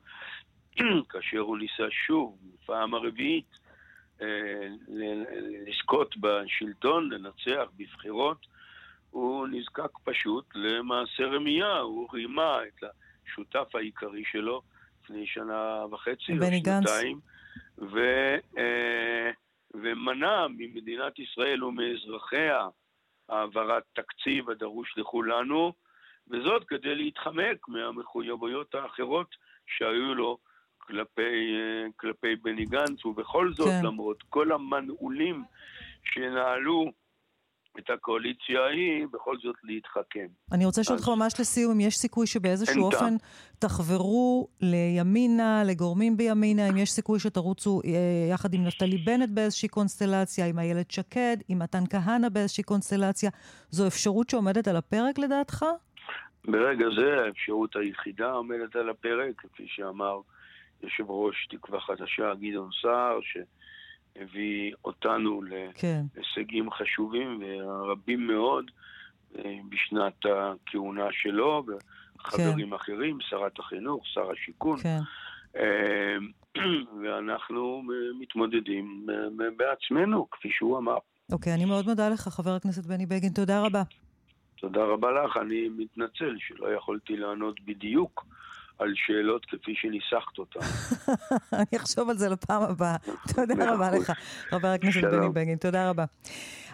Speaker 8: כאשר הוא ניסה שוב, בפעם הרביעית, לזכות בשלטון, לנצח בבחירות, הוא נזקק פשוט למעשה רמייה, הוא רימה את השותף העיקרי שלו לפני שנה וחצי או שנתיים, ו, אה, ומנע ממדינת ישראל ומאזרחיה העברת תקציב הדרוש לכולנו, וזאת כדי להתחמק מהמחויבויות האחרות שהיו לו כלפי, אה, כלפי בני גנץ, ובכל זאת, כן. למרות כל המנעולים שנעלו את הקואליציה ההיא, בכל זאת להתחכם.
Speaker 1: אני רוצה לשאול אותך ממש לסיום, אם יש סיכוי שבאיזשהו אופן תחברו לימינה, לגורמים בימינה, אם יש סיכוי שתרוצו אה, יחד עם נפתלי בנט באיזושהי קונסטלציה, עם איילת שקד, עם מתן כהנא באיזושהי קונסטלציה, זו אפשרות שעומדת על הפרק לדעתך?
Speaker 8: ברגע זה האפשרות היחידה עומדת על הפרק, כפי שאמר יושב ראש תקווה חדשה, גדעון סער, שהביא אותנו כן. להישגים חשובים ורבים מאוד אה, בשנת הכהונה שלו, וחברים כן. אחרים, שרת החינוך, שר השיכון. כן. אה, ואנחנו מתמודדים בעצמנו, כפי שהוא אמר.
Speaker 1: אוקיי, אני מאוד מודה לך, חבר הכנסת בני בגין. תודה רבה.
Speaker 8: תודה רבה לך. אני מתנצל שלא יכולתי לענות בדיוק על שאלות כפי שניסחת אותן.
Speaker 1: אני אחשוב על זה לפעם הבאה. תודה רבה לך, חבר הכנסת בני בגין. תודה רבה.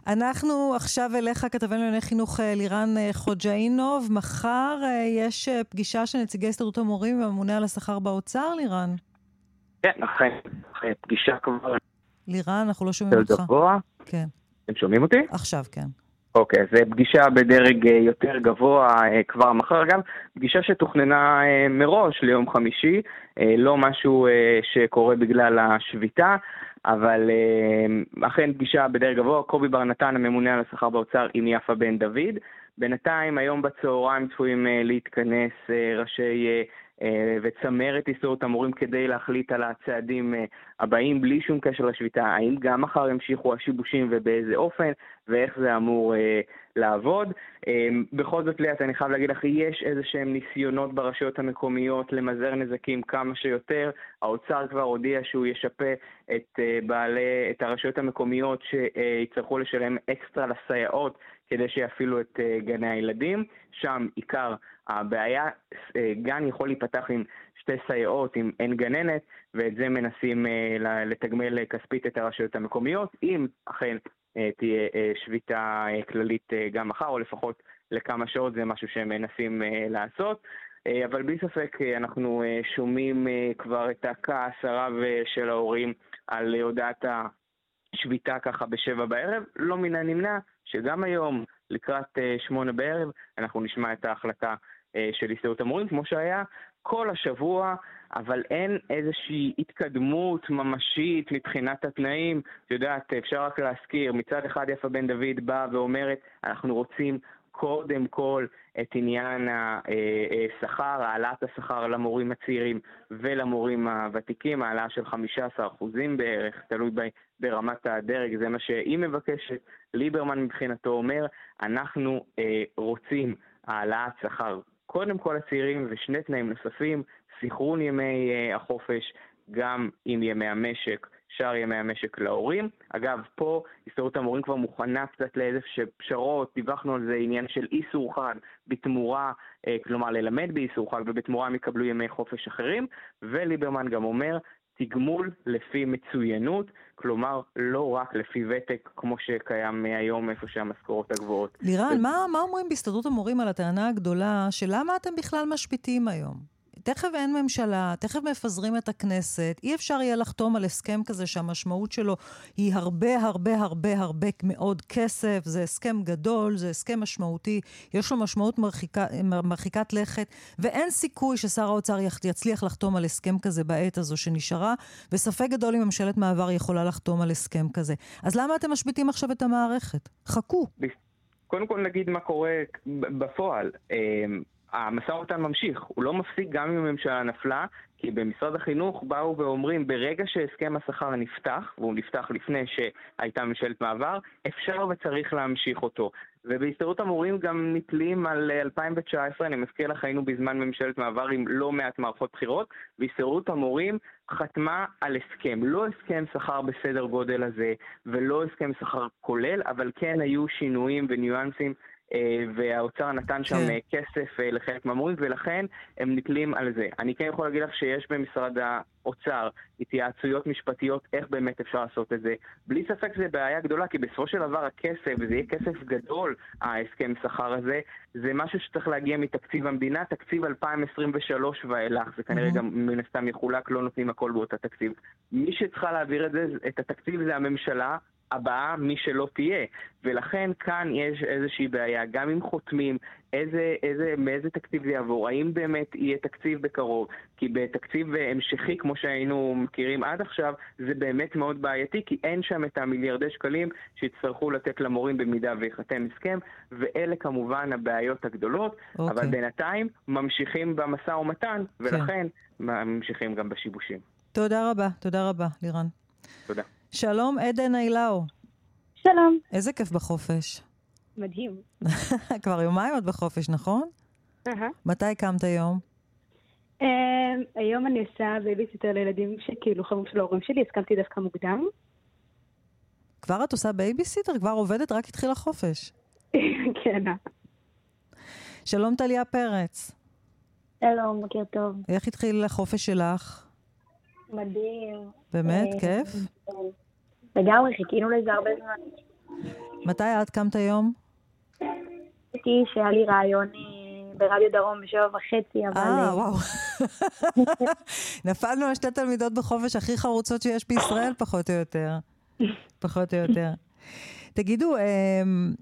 Speaker 1: אנחנו עכשיו אליך, כתבנו לענייני חינוך אה, לירן אה, חוג'אינוב. מחר אה, יש פגישה של נציגי הסתדרות המורים והממונה על השכר באוצר, לירן?
Speaker 9: כן, אכן, פגישה כבר.
Speaker 1: לירן, אנחנו לא שומעים אותך.
Speaker 9: גבוה?
Speaker 1: כן.
Speaker 9: אתם שומעים אותי?
Speaker 1: עכשיו כן.
Speaker 9: אוקיי, אז פגישה בדרג יותר גבוה כבר מחר גם, פגישה שתוכננה מראש ליום חמישי, לא משהו שקורה בגלל השביתה. אבל אה, אכן פגישה בדרג גבוה, קובי בר נתן, הממונה על השכר באוצר, עם יפה בן דוד. בינתיים, היום בצהריים צפויים אה, להתכנס אה, ראשי וצמרת הסתדרות המורים כדי להחליט על הצעדים הבאים בלי שום קשר לשביתה, האם גם מחר ימשיכו השיבושים ובאיזה אופן, ואיך זה אמור לעבוד. אמ, בכל זאת, ליאת, אני חייב להגיד לך, יש איזה שהם ניסיונות ברשויות המקומיות למזער נזקים כמה שיותר. האוצר כבר הודיע שהוא ישפה את אה, בעלי, את הרשויות המקומיות שיצטרכו לשלם אקסטרה לסייעות כדי שיפעילו את אה, גני הילדים. שם עיקר הבעיה, אה, גן יכול להיפתח עם שתי סייעות, אם אין גננת, ואת זה מנסים לתגמל כספית את הרשויות המקומיות. אם אכן אה, תהיה אה, שביתה אה, כללית גם מחר, או לפחות לכמה שעות, זה משהו שהם מנסים לעשות. אבל בלי ספק אנחנו שומעים כבר את הכעס הרב של ההורים על הודעת השביתה ככה בשבע בערב. לא מן הנמנע שגם היום, לקראת שמונה בערב, אנחנו נשמע את ההחלטה של הסתדרות המורים, כמו שהיה כל השבוע, אבל אין איזושהי התקדמות ממשית מבחינת התנאים. את יודעת, אפשר רק להזכיר, מצד אחד יפה בן דוד באה ואומרת, אנחנו רוצים קודם כל את עניין השכר, העלאת השכר למורים הצעירים ולמורים הוותיקים, העלאה של 15% בערך, תלוי ברמת הדרג, זה מה שהיא מבקשת. ליברמן מבחינתו אומר, אנחנו אה, רוצים העלאת שכר קודם כל הצעירים ושני תנאים נוספים, סחרון ימי החופש גם עם ימי המשק, שאר ימי המשק להורים. אגב, פה הסתדרות המורים כבר מוכנה קצת לאיזה פשרות, דיווחנו על זה עניין של איסור חג בתמורה, uh, כלומר ללמד באיסור חג ובתמורה הם יקבלו ימי חופש אחרים, וליברמן גם אומר, תגמול לפי מצוינות, כלומר לא רק לפי ותק כמו שקיים היום איפה שהמשכורות הגבוהות.
Speaker 1: לירן, ו... מה, מה אומרים בהסתדרות המורים על הטענה הגדולה של למה אתם בכלל משביתים היום? תכף אין ממשלה, תכף מפזרים את הכנסת, אי אפשר יהיה לחתום על הסכם כזה שהמשמעות שלו היא הרבה הרבה הרבה הרבה מאוד כסף, זה הסכם גדול, זה הסכם משמעותי, יש לו משמעות מרחיקה, מרחיקת לכת, ואין סיכוי ששר האוצר יצליח לחתום על הסכם כזה בעת הזו שנשארה, וספק גדול אם ממשלת מעבר יכולה לחתום על הסכם כזה. אז למה אתם משביתים עכשיו את המערכת? חכו.
Speaker 9: קודם כל נגיד מה קורה בפועל. המשא ומתן ממשיך, הוא לא מפסיק גם אם הממשלה נפלה, כי במשרד החינוך באו ואומרים, ברגע שהסכם השכר נפתח, והוא נפתח לפני שהייתה ממשלת מעבר, אפשר וצריך להמשיך אותו. ובהסתדרות המורים גם נתלים על 2019, אני מזכיר לך, היינו בזמן ממשלת מעבר עם לא מעט מערכות בחירות, והסתדרות המורים חתמה על הסכם. לא הסכם שכר בסדר גודל הזה, ולא הסכם שכר כולל, אבל כן היו שינויים וניואנסים אה, והאוצר נתן שם כן. אה, כסף אה, לחלק מהמורים, ולכן הם נתלים על זה. אני כן יכול להגיד לך שיש במשרד האוצר התייעצויות משפטיות איך באמת אפשר לעשות את זה. בלי ספק זה בעיה גדולה, כי בסופו של דבר הכסף, וזה יהיה כסף גדול, ההסכם שכר הזה, זה משהו שצריך להגיע מתקציב המדינה, תקציב 2023 ואילך. זה כנראה mm-hmm. גם מן הסתם יחולק, לא נותנים הכל באותה תקציב. מי שצריכה להעביר את זה, את התקציב זה הממשלה, הבאה מי שלא תהיה. ולכן כאן יש איזושהי בעיה, גם אם חותמים, איזה, איזה, מאיזה תקציב זה יעבור, האם באמת יהיה תקציב בקרוב, כי בתקציב המשכי, כמו שהיינו מכירים עד עכשיו, זה באמת מאוד בעייתי, כי אין שם את המיליארדי שקלים שיצטרכו לתת למורים במידה ויחתם הסכם, ואלה כמובן הבעיות הגדולות, okay. אבל אוקיי. בינתיים ממשיכים במשא ומתן, כן. ולכן okay. ממשיכים גם בשיבושים.
Speaker 1: תודה רבה, תודה רבה, לירן.
Speaker 9: תודה.
Speaker 1: שלום, עדן אילאו.
Speaker 10: שלום.
Speaker 1: איזה כיף בחופש.
Speaker 10: מדהים.
Speaker 1: כבר יומיים את בחופש, נכון?
Speaker 10: אהה.
Speaker 1: מתי קמת היום?
Speaker 10: היום אני עושה בייביסיטר לילדים שכאילו חברים של ההורים שלי, הסכמתי דווקא מוקדם.
Speaker 1: כבר את עושה בייביסיטר? כבר עובדת? רק התחילה חופש.
Speaker 10: כן.
Speaker 1: שלום טליה פרץ.
Speaker 10: שלום, בוקר טוב.
Speaker 1: איך התחיל החופש שלך?
Speaker 10: מדהים.
Speaker 1: באמת?
Speaker 10: אה,
Speaker 1: כיף?
Speaker 10: לגמרי, חיכינו לזה הרבה זמן.
Speaker 1: מתי את קמת היום?
Speaker 10: הייתי שהיה לי רעיון אה, ברדיו דרום בשבע וחצי, אבל...
Speaker 1: אה, וואו. נפלנו על שתי תלמידות בחופש הכי חרוצות שיש בישראל, פחות או יותר. פחות או יותר. תגידו, אמ,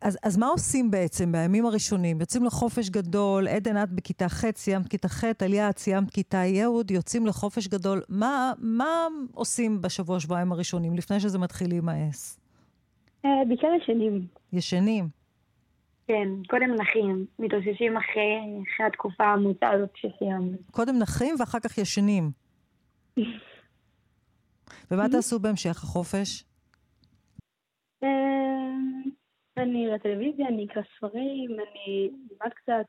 Speaker 1: אז, אז מה עושים בעצם בימים הראשונים? יוצאים לחופש גדול, עדן את בכיתה ח', סיימת כיתה ח', עליה את סיימת כיתה י', יוצאים לחופש גדול. מה, מה עושים בשבוע, שבועיים הראשונים, לפני שזה מתחיל להימאס?
Speaker 10: אה, בעיקר ישנים.
Speaker 1: ישנים?
Speaker 10: כן, קודם נחים, מתאוששים אחרי, אחרי התקופה העמוצה הזאת שסיימנו.
Speaker 1: קודם נחים ואחר כך ישנים. ומה תעשו בהמשך החופש?
Speaker 10: אה, אני אראה טלוויזיה, אני אקרא ספרים, אני אלמד קצת.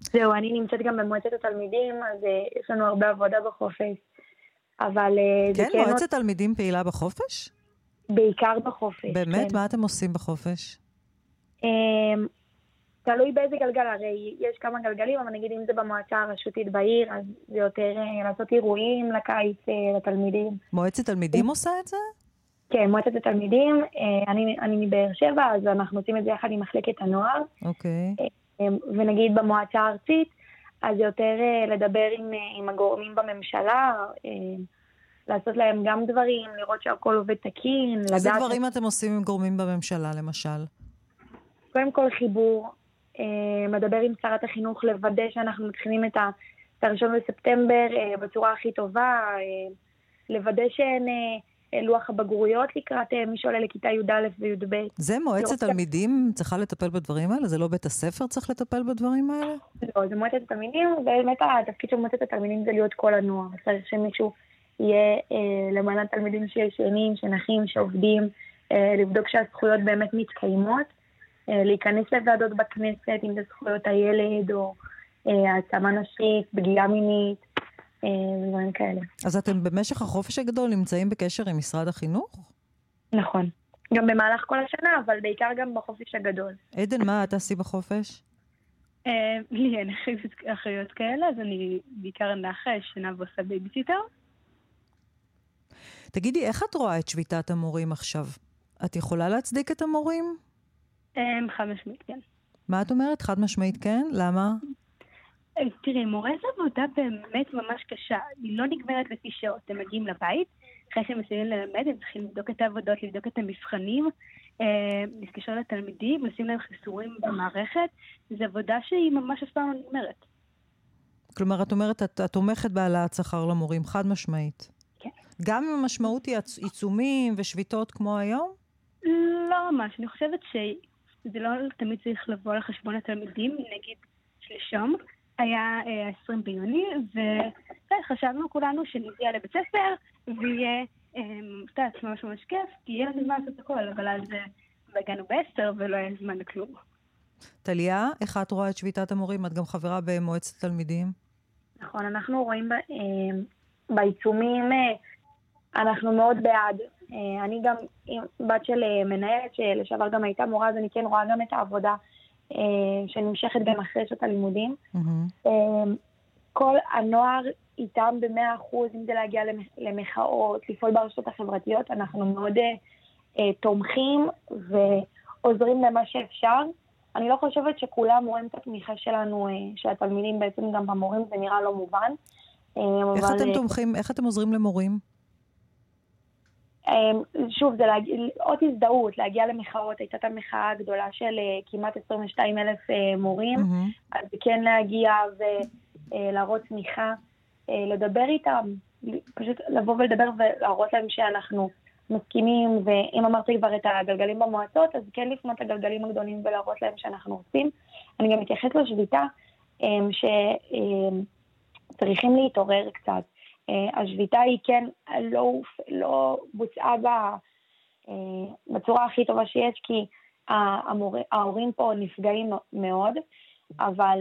Speaker 10: זהו, אני נמצאת גם במועצת התלמידים, אז uh, יש לנו הרבה עבודה בחופש. אבל uh,
Speaker 1: כן,
Speaker 10: זה כן...
Speaker 1: מועצת תלמידים פעילה בחופש?
Speaker 10: בעיקר בחופש.
Speaker 1: באמת?
Speaker 10: כן.
Speaker 1: מה אתם עושים בחופש?
Speaker 10: Um, תלוי באיזה גלגל, הרי יש כמה גלגלים, אבל נגיד אם זה במועצה הרשותית בעיר, אז זה יותר uh, לעשות אירועים לקיץ לתלמידים.
Speaker 1: מועצת תלמידים עושה את זה?
Speaker 10: כן, מועצת התלמידים, uh, אני, אני מבאר שבע, אז אנחנו עושים את זה יחד עם מחלקת הנוער.
Speaker 1: אוקיי.
Speaker 10: Um, ונגיד במועצה הארצית, אז יותר לדבר עם, עם הגורמים בממשלה, לעשות להם גם דברים, לראות שהכל עובד תקין, לדעת...
Speaker 1: איזה דברים אתם עושים עם גורמים בממשלה, למשל?
Speaker 10: קודם כל חיבור, אה, מדבר עם שרת החינוך לוודא שאנחנו מתחילים את ה-1 בספטמבר אה, בצורה הכי טובה, אה, לוודא שאין אה, לוח הבגרויות לקראת אה, מי שעולה לכיתה י"א וי"ב.
Speaker 1: זה מועצת תלמידים צריכה לטפל בדברים האלה? זה לא בית הספר צריך לטפל בדברים האלה?
Speaker 10: לא, זה מועצת התלמידים, ובאמת התפקיד של מועצת התלמידים זה להיות כל הנוער. צריך שמישהו יהיה אה, למען תלמידים שישנים, שנחים, שעובדים, אה, לבדוק שהזכויות באמת מתקיימות. אה, להיכנס לוועדות בכנסת, אם זה זכויות הילד או אה, העצמה נשית, פגיעה מינית, אה, דברים כאלה.
Speaker 1: אז אתם במשך החופש הגדול נמצאים בקשר עם משרד החינוך?
Speaker 10: נכון. גם במהלך כל השנה, אבל בעיקר גם בחופש הגדול.
Speaker 1: עדן, מה את תעשי בחופש?
Speaker 10: לי אין אחריות כאלה, אז אני בעיקר נחה ישנה ועושה בייביסיטר.
Speaker 1: תגידי, איך את רואה את שביתת המורים עכשיו? את יכולה להצדיק את המורים?
Speaker 10: חד משמעית, כן.
Speaker 1: מה את אומרת? חד משמעית כן? למה?
Speaker 10: תראי, מורה זו עבודה באמת ממש קשה. היא לא נגמרת לפי שעות. הם מגיעים לבית, אחרי שהם מסיימים ללמד, הם צריכים לבדוק את העבודות, לבדוק את המבחנים, אה, להתקשר לתלמידים, לשים להם חיסורים במערכת. זו עבודה שהיא ממש אף פעם לא נגמרת.
Speaker 1: כלומר, את אומרת, את, את תומכת בהעלאת שכר למורים, חד משמעית.
Speaker 10: כן.
Speaker 1: גם אם המשמעות היא עיצומים ושביתות כמו היום?
Speaker 10: לא ממש. אני חושבת שזה לא תמיד צריך לבוא על חשבון התלמידים. נגיד, שלשום היה אה, 20 ביוני, וחשבנו כולנו שנגיע לבית ספר, ויהיה, אה, את יודעת, ממש ממש כיף, כי יהיה לנו זמן לעשות הכל, אבל אז אה, הגענו בעשר ולא היה זמן לכלום.
Speaker 1: טליה, איך את רואה את שביתת המורים? את גם חברה במועצת תלמידים.
Speaker 10: נכון, אנחנו רואים ב, אה, בעיצומים, אה, אנחנו מאוד בעד. אה, אני גם בת של אה, מנהלת שלשעבר גם הייתה מורה, אז אני כן רואה גם את העבודה אה, שנמשכת גם אחרי שעות הלימודים.
Speaker 1: Mm-hmm.
Speaker 10: אה, כל הנוער איתם במאה אחוז, אם זה להגיע למחאות, לפעול ברשתות החברתיות, אנחנו מאוד אה, אה, תומכים ועוזרים למה שאפשר. אני לא חושבת שכולם רואים את התמיכה שלנו, אה, של התלמידים בעצם גם במורים, זה נראה לא מובן.
Speaker 1: איך אבל... אתם תומכים, איך אתם עוזרים למורים?
Speaker 10: שוב, זה להג... עוד הזדהות, להגיע למחאות, הייתה את המחאה הגדולה של כמעט 22 אלף מורים,
Speaker 1: mm-hmm.
Speaker 10: אז כן להגיע ולהראות תמיכה, לדבר איתם, פשוט לבוא ולדבר ולהראות להם שאנחנו מסכימים, ואם אמרתי כבר את הגלגלים במועצות, אז כן לפנות לגלגלים הגדולים ולהראות להם שאנחנו עושים. אני גם מתייחס לשביתה, שצריכים להתעורר קצת. השביתה היא כן לא, לא בוצעה בה בצורה הכי טובה שיש, כי המור... ההורים פה נפגעים מאוד, אבל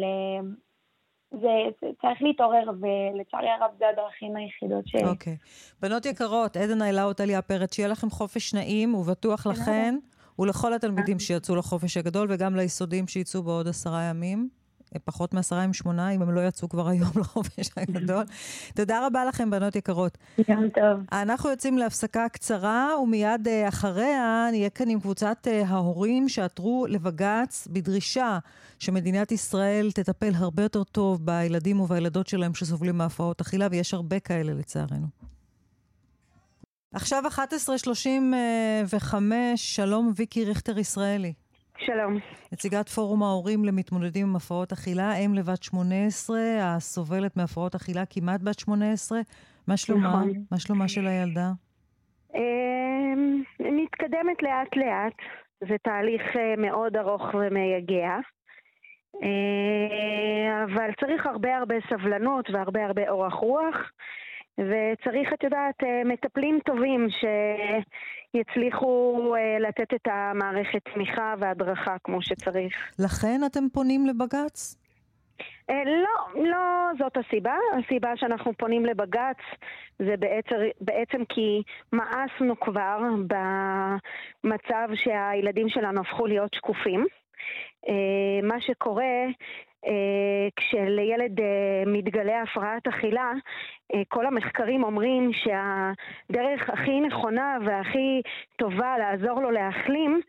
Speaker 10: זה, זה צריך להתעורר, ולצערי הרב זה הדרכים היחידות ש...
Speaker 1: אוקיי. Okay. בנות יקרות, עדן איילאו, טליה פרץ, שיהיה לכם חופש נעים ובטוח לכן, ולכל התלמידים שיצאו לחופש הגדול, וגם ליסודים שיצאו בעוד עשרה ימים. פחות מעשרה עם שמונה, אם הם לא יצאו כבר היום לחופש הגדול. תודה רבה לכם, בנות יקרות.
Speaker 10: גם טוב.
Speaker 1: אנחנו יוצאים להפסקה קצרה, ומיד uh, אחריה נהיה כאן עם קבוצת uh, ההורים שעתרו לבג"ץ בדרישה שמדינת ישראל תטפל הרבה יותר טוב בילדים ובילדות שלהם שסובלים מהפרעות אכילה, ויש הרבה כאלה לצערנו. עכשיו 11.35, שלום ויקי ריכטר ישראלי.
Speaker 11: שלום.
Speaker 1: נציגת פורום ההורים למתמודדים עם הפרעות אכילה, אם לבת 18, הסובלת מהפרעות אכילה כמעט בת 18. מה שלומה? נכון. מה שלומה של הילדה?
Speaker 11: אמ, מתקדמת לאט-לאט. זה תהליך אה, מאוד ארוך ומייגע. אה, אבל צריך הרבה הרבה סבלנות והרבה הרבה אורך רוח. וצריך, את יודעת, אה, מטפלים טובים שיצליחו אה, לתת את המערכת תמיכה והדרכה כמו שצריך.
Speaker 1: לכן אתם פונים לבג"ץ?
Speaker 11: אה, לא, לא זאת הסיבה. הסיבה שאנחנו פונים לבג"ץ זה בעצם, בעצם כי מאסנו כבר במצב שהילדים שלנו הפכו להיות שקופים. מה שקורה כשלילד אה, מתגלה הפרעת אכילה, אה, כל המחקרים אומרים שהדרך הכי נכונה והכי טובה לעזור לו להחלים,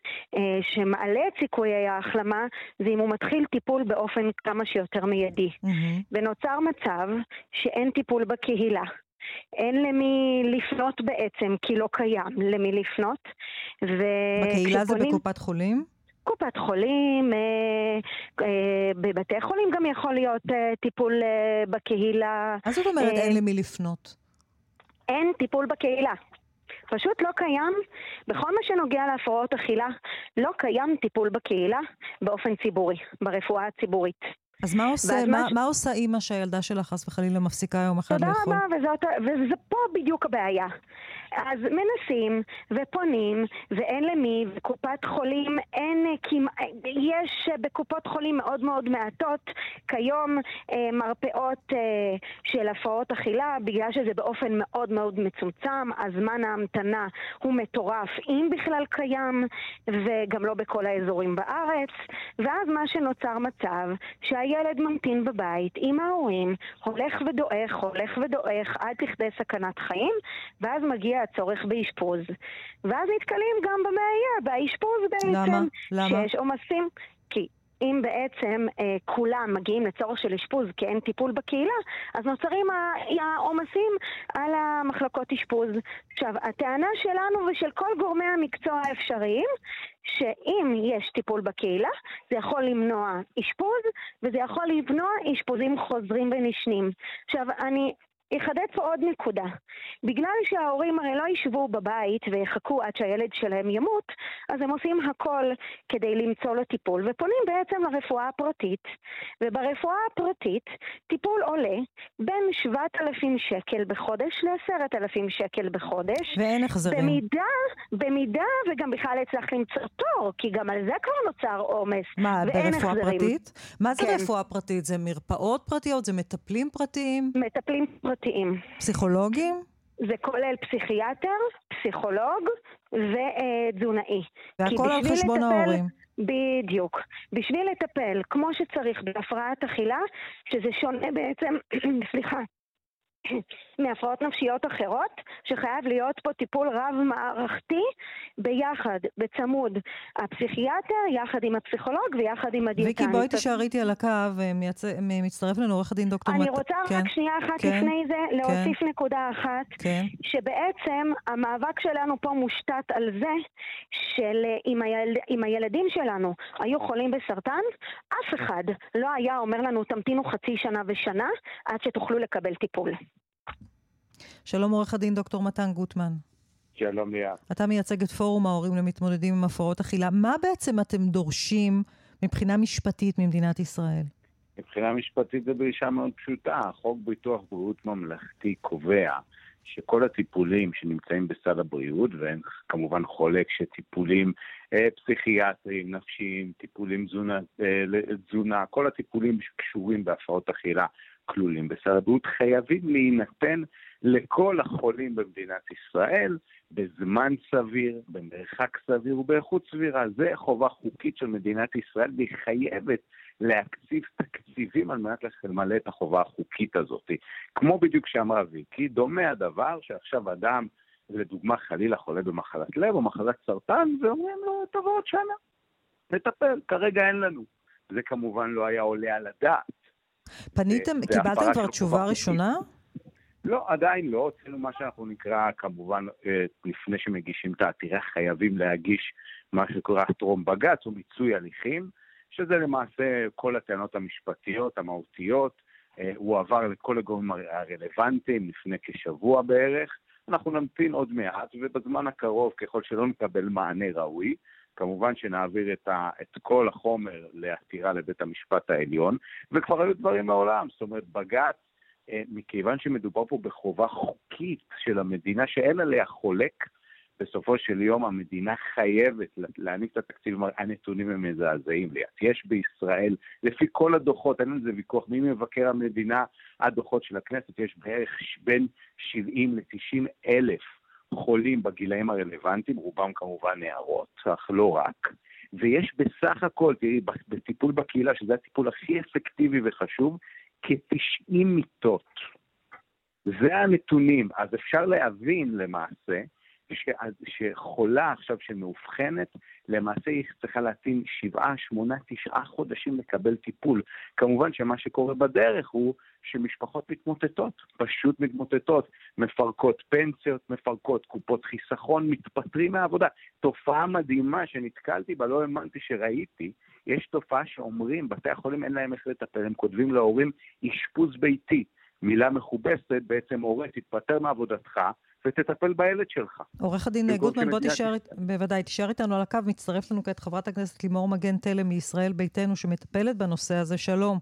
Speaker 11: שמעלה את סיכויי ההחלמה, זה אם הוא מתחיל טיפול באופן כמה שיותר מיידי. Mm-hmm. ונוצר מצב שאין טיפול בקהילה. אין למי לפנות בעצם, כי לא קיים למי לפנות.
Speaker 1: בקהילה זה בקופת חולים?
Speaker 11: קופת חולים, אה, אה, בבתי חולים גם יכול להיות אה, טיפול בקהילה.
Speaker 1: מה זאת אומרת אין למי לפנות?
Speaker 11: אין טיפול בקהילה. פשוט לא קיים, בכל מה שנוגע להפרעות אכילה, לא קיים טיפול בקהילה באופן ציבורי, ברפואה הציבורית.
Speaker 1: אז מה עושה, מה, ש... מה עושה אימא שהילדה שלה חס וחלילה מפסיקה יום אחד לאכול?
Speaker 11: תודה רבה, וזה פה בדיוק הבעיה. אז מנסים ופונים ואין למי, וקופת חולים אין אה, כמעט, יש בקופות חולים מאוד מאוד מעטות. כיום אה, מרפאות אה, של הפרעות אכילה, בגלל שזה באופן מאוד מאוד מצומצם, הזמן ההמתנה הוא מטורף, אם בכלל קיים, וגם לא בכל האזורים בארץ, ואז מה שנוצר מצב שהילד ממתין בבית עם ההורים, הולך ודועך, הולך ודועך עד לכדי סכנת חיים, ואז מגיע הצורך באשפוז. ואז נתקלים גם במאייר, באשפוז בעצם.
Speaker 1: למה? למה?
Speaker 11: שיש עומסים. כי אם בעצם אה, כולם מגיעים לצורך של אשפוז כי אין טיפול בקהילה, אז נוצרים העומסים על המחלקות אשפוז. עכשיו, הטענה שלנו ושל כל גורמי המקצוע האפשריים, שאם יש טיפול בקהילה, זה יכול למנוע אשפוז, וזה יכול למנוע אשפוזים חוזרים ונשנים. עכשיו, אני אחדד פה עוד נקודה. בגלל שההורים הרי לא ישבו בבית ויחכו עד שהילד שלהם ימות, אז הם עושים הכל כדי למצוא לו טיפול, ופונים בעצם לרפואה הפרטית. וברפואה הפרטית טיפול עולה בין 7,000 שקל בחודש ל-10,000 שקל בחודש.
Speaker 1: ואין החזרים.
Speaker 11: במידה, במידה וגם בכלל הצלח למצוא תור, כי גם על זה כבר נוצר עומס.
Speaker 1: מה, ברפואה החזרים. פרטית? מה זה כן. רפואה פרטית? זה מרפאות פרטיות? זה מטפלים פרטיים?
Speaker 11: מטפלים פרטיים. חברתיים.
Speaker 1: פסיכולוגים?
Speaker 11: זה כולל פסיכיאטר, פסיכולוג ותזונאי.
Speaker 1: והכל על חשבון לטפל, ההורים.
Speaker 11: בדיוק. בשביל לטפל כמו שצריך בהפרעת אכילה, שזה שונה בעצם, סליחה, מהפרעות נפשיות אחרות, שחייב להיות פה טיפול רב-מערכתי ביחד, בצמוד. הפסיכיאטר יחד עם הפסיכולוג ויחד עם הדיאטנית.
Speaker 1: ויקי, בואי תישארי איתי על הקו, אה, מצטרף לנו עורך הדין דוקטור...
Speaker 11: אני רוצה כן, רק שנייה אחת כן, לפני זה להוסיף כן, נקודה אחת, כן. שבעצם המאבק שלנו פה מושתת על זה שאם היל, הילדים שלנו היו חולים בסרטן, אף אחד לא היה אומר לנו תמתינו חצי שנה ושנה עד שתוכלו לקבל טיפול.
Speaker 1: שלום עורך הדין דוקטור מתן גוטמן.
Speaker 12: שלום ליאת.
Speaker 1: אתה מייצג את פורום ההורים למתמודדים עם הפרעות אכילה. מה בעצם אתם דורשים מבחינה משפטית ממדינת ישראל?
Speaker 12: מבחינה משפטית זו דרישה מאוד פשוטה. חוק ביטוח בריאות ממלכתי קובע שכל הטיפולים שנמצאים בסל הבריאות, ואין כמובן חולק שטיפולים אה, פסיכיאטריים, נפשיים, טיפולים תזונה, אה, תזונה, כל הטיפולים שקשורים בהפרעות אכילה כלולים בסל הבריאות, חייבים להינתן לכל החולים במדינת ישראל בזמן סביר, במרחק סביר ובאיכות סבירה. זה חובה חוקית של מדינת ישראל, והיא חייבת להקציב תקציבים על מנת למלא את החובה החוקית הזאת. כמו בדיוק שאמרה ויקי, דומה הדבר שעכשיו אדם, לדוגמה חלילה חולה במחלת לב או מחלת סרטן, ואומרים לו, תבוא עוד שנה, נטפל, כרגע אין לנו. זה כמובן לא היה עולה על הדעת.
Speaker 1: פניתם, קיבלתם כבר תשובה ראשונה?
Speaker 12: לא, עדיין לא. הוצאנו מה שאנחנו נקרא, כמובן, אה, לפני שמגישים את העתירה, חייבים להגיש מה שקורה טרום בג"ץ, או מיצוי הליכים. שזה למעשה כל הטענות המשפטיות, המהותיות. אה, הוא עבר לכל הגורמים הרלוונטיים לפני כשבוע בערך. אנחנו נמתין עוד מעט, ובזמן הקרוב, ככל שלא נקבל מענה ראוי, כמובן שנעביר את, ה, את כל החומר לעתירה לבית המשפט העליון, וכבר היו דברים מעולם, זאת אומרת, בג"ץ, מכיוון שמדובר פה בחובה חוקית של המדינה שאין עליה חולק, בסופו של יום המדינה חייבת להעניק את התקציב, הנתונים הם מזעזעים לי. יש בישראל, לפי כל הדוחות, אין על זה ויכוח, ממבקר המדינה עד דוחות של הכנסת, יש בערך בין 70 ל-90 אלף חולים בגילאים הרלוונטיים, רובם כמובן נערות, אך לא רק. ויש בסך הכל, תראי, בטיפול בקהילה, שזה הטיפול הכי אפקטיבי וחשוב, כ-90 מיטות. זה הנתונים. אז אפשר להבין למעשה ש, שחולה עכשיו שמאובחנת, למעשה היא צריכה להטעין שבעה, שמונה, תשעה חודשים לקבל טיפול. כמובן שמה שקורה בדרך הוא שמשפחות מתמוטטות, פשוט מתמוטטות, מפרקות פנסיות, מפרקות קופות חיסכון, מתפטרים מהעבודה. תופעה מדהימה שנתקלתי בה, לא האמנתי שראיתי, יש תופעה שאומרים, בתי החולים אין להם איך לטפל, הם כותבים להורים אשפוז ביתי. מילה מכובסת, בעצם הורה, תתפטר מעבודתך, ותטפל בילד שלך.
Speaker 1: עורך הדין גוטמן, בוא תישאר, בוודאי, תישאר איתנו על הקו. מצטרף לנו כעת חברת הכנסת לימור מגן תלם מישראל ביתנו, שמטפלת בנושא הזה. שלום,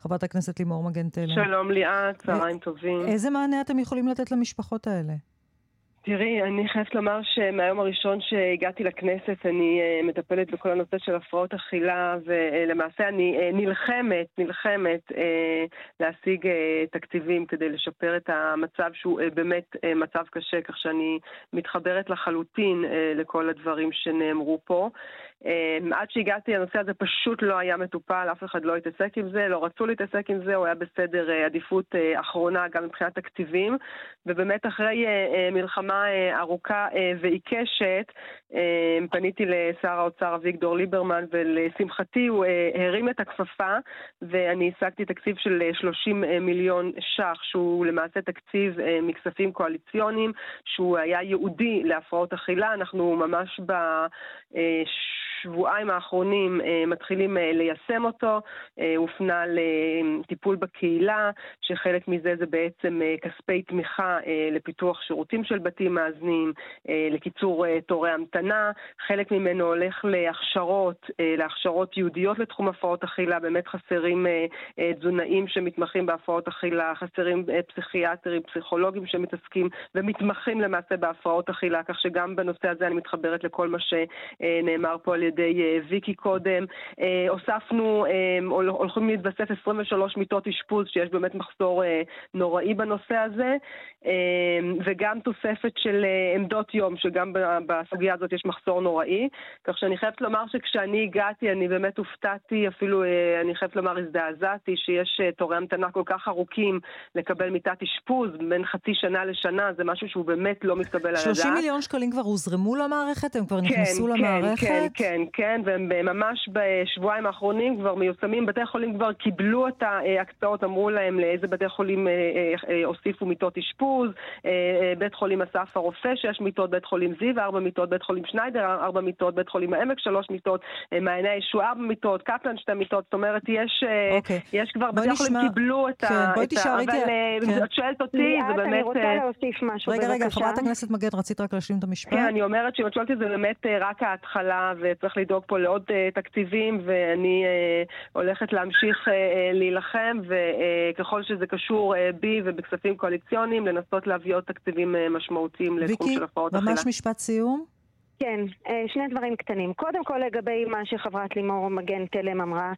Speaker 1: חברת הכנסת לימור מגן תלם.
Speaker 13: שלום ליאת, צהריים טובים.
Speaker 1: איזה מענה אתם יכולים לתת למשפחות האלה?
Speaker 13: תראי, אני חייבת לומר שמהיום הראשון שהגעתי לכנסת אני uh, מטפלת בכל הנושא של הפרעות אכילה ולמעשה אני uh, נלחמת, נלחמת uh, להשיג תקציבים כדי לשפר את המצב שהוא באמת מצב קשה, כך שאני מתחברת לחלוטין לכל הדברים שנאמרו פה. Um, עד שהגעתי הנושא הזה פשוט לא היה מטופל, אף אחד לא התעסק עם זה, לא רצו להתעסק עם זה, הוא היה בסדר uh, עדיפות uh, אחרונה גם מבחינת תקציבים, ובאמת אחרי uh, מלחמה ארוכה ועיקשת, uh, פניתי לשר האוצר אביגדור ליברמן, ולשמחתי הוא הרים את הכפפה, ואני השגתי תקציב של uh, 30 uh, מיליון ש"ח, שהוא למעשה תקציב מכספים קואליציוניים, שהוא היה ייעודי להפרעות אכילה, אנחנו ממש ב... בשבועיים האחרונים אה, מתחילים אה, ליישם אותו, אה, הופנה לטיפול בקהילה, שחלק מזה זה בעצם כספי תמיכה לפיתוח שירותים של בתים מאזנים, לקיצור תורי המתנה, חלק ממנו הולך להכשרות, להכשרות ייעודיות לתחום הפרעות אכילה, באמת חסרים תזונאים שמתמחים בהפרעות אכילה, חסרים פסיכיאטרים, פסיכולוגים שמתעסקים ומתמחים למעשה בהפרעות אכילה, כך שגם בנושא הזה אני מתחברת לכל מה שנאמר פה על ידי אה, ויקי קודם. אה, הוספנו, אה, הולכים להתווסף 23 מיטות אשפוז, שיש באמת מחסור נוראי בנושא הזה, וגם תוספת של עמדות יום, שגם בסוגיה הזאת יש מחסור נוראי. כך שאני חייבת לומר שכשאני הגעתי, אני באמת הופתעתי, אפילו אני חייבת לומר הזדעזעתי, שיש תורי המתנה כל כך ארוכים לקבל מיטת אשפוז בין חצי שנה לשנה, זה משהו שהוא באמת לא מתקבל על הדעת.
Speaker 1: 30 מיליון שקלים כבר הוזרמו למערכת? הם כבר כן, נכנסו כן, למערכת?
Speaker 13: כן, כן, כן, והם ממש בשבועיים האחרונים כבר מיושמים. בתי חולים כבר קיבלו את ההקצאות, אמרו להם לאיזה בתי חולים אה, אה, אה, הוסיפו מיטות אשפוז. בית חולים אסף הרופא, שש מיטות, בית חולים זיו, ארבע מיטות, בית חולים שניידר, ארבע מיטות, בית חולים העמק, שלוש מיטות, מעייני הישועה, ארבע מיטות, קפלן, שתי מיטות. זאת אומרת, יש, okay. אוקיי. יש כבר, בתי חולים קיבלו את
Speaker 1: כן, ה... בואי תשאר
Speaker 13: איתי. אבל כן. את שואלת אותי, זה באמת... אני
Speaker 11: רוצה להוסיף משהו,
Speaker 1: רגע, רגע, חברת הכנסת מגן, רצית רק להשלים את המשפט?
Speaker 13: כן, אני אומרת שאם את שואלת את זה באמת רק ההתחלה, וצריך צריך לדאוג פה לעוד תקציבים, ואני הולכת להמשיך להילחם, וככל שזה קשור בי ובכספים קואליציוניים, לנסות להביא עוד תקציבים משמעותיים לתחום של הפרעות
Speaker 1: אכילה. ויקי, ממש משפט סיום.
Speaker 11: כן, שני דברים קטנים. קודם כל לגבי מה שחברת לימור מגן תלם אמרה,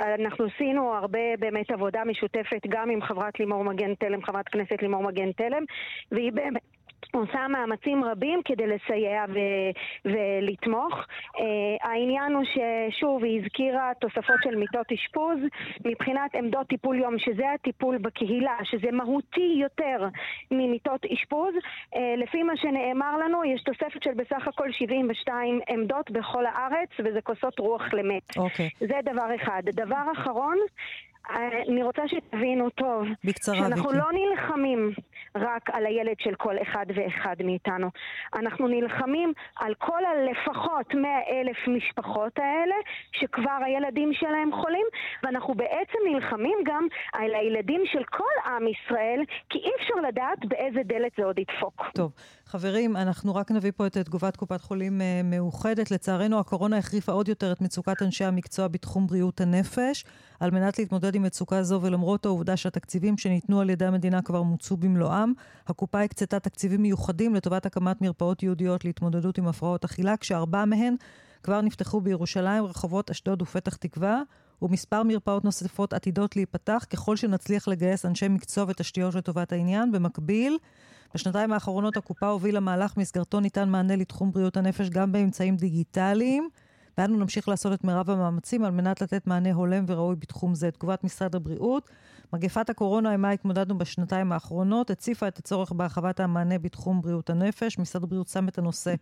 Speaker 11: אנחנו עשינו הרבה באמת עבודה משותפת גם עם חברת לימור מגן תלם, חברת כנסת לימור מגן תלם, והיא באמת... עושה מאמצים רבים כדי לסייע ו- ולתמוך. Uh, העניין הוא ששוב, היא הזכירה תוספות של מיטות אשפוז מבחינת עמדות טיפול יום, שזה הטיפול בקהילה, שזה מהותי יותר ממיטות אשפוז. Uh, לפי מה שנאמר לנו, יש תוספת של בסך הכל 72 עמדות בכל הארץ, וזה כוסות רוח למת.
Speaker 1: אוקיי.
Speaker 11: Okay. זה דבר אחד. דבר אחרון, אני רוצה שתבינו טוב,
Speaker 1: בקצרה,
Speaker 11: שאנחנו
Speaker 1: ויקי.
Speaker 11: לא נלחמים רק על הילד של כל אחד ואחד מאיתנו. אנחנו נלחמים על כל הלפחות 100 אלף משפחות האלה, שכבר הילדים שלהם חולים, ואנחנו בעצם נלחמים גם על הילדים של כל עם ישראל, כי אי אפשר לדעת באיזה דלת זה עוד ידפוק.
Speaker 1: טוב. חברים, אנחנו רק נביא פה את תגובת קופת חולים אה, מאוחדת. לצערנו, הקורונה החריפה עוד יותר את מצוקת אנשי המקצוע בתחום בריאות הנפש. על מנת להתמודד עם מצוקה זו ולמרות העובדה שהתקציבים שניתנו על ידי המדינה כבר מוצו במלואם, הקופה הקצתה תקציבים מיוחדים לטובת הקמת מרפאות ייעודיות להתמודדות עם הפרעות אכילה, כשארבע מהן כבר נפתחו בירושלים, רחובות אשדוד ופתח תקווה, ומספר מרפאות נוספות עתידות להיפתח ככל שנצליח לגייס אנשי מקצוע ותשתיות לטובת העניין. במקביל, בשנתיים האחרונות הקופה הובילה מהלך מסגרתו ניתן מענה לתחום בריאות הנפש גם באמצעים דיגיטליים. ואנו נמשיך לעשות את מירב המאמצים על מנת לתת מענה הולם וראוי בתחום זה. תגובת משרד הבריאות, מגפת הקורונה עמה התמודדנו בשנתיים האחרונות, הציפה את הצורך בהרחבת המענה בתחום בריאות הנפש. משרד הבריאות שם את הנושא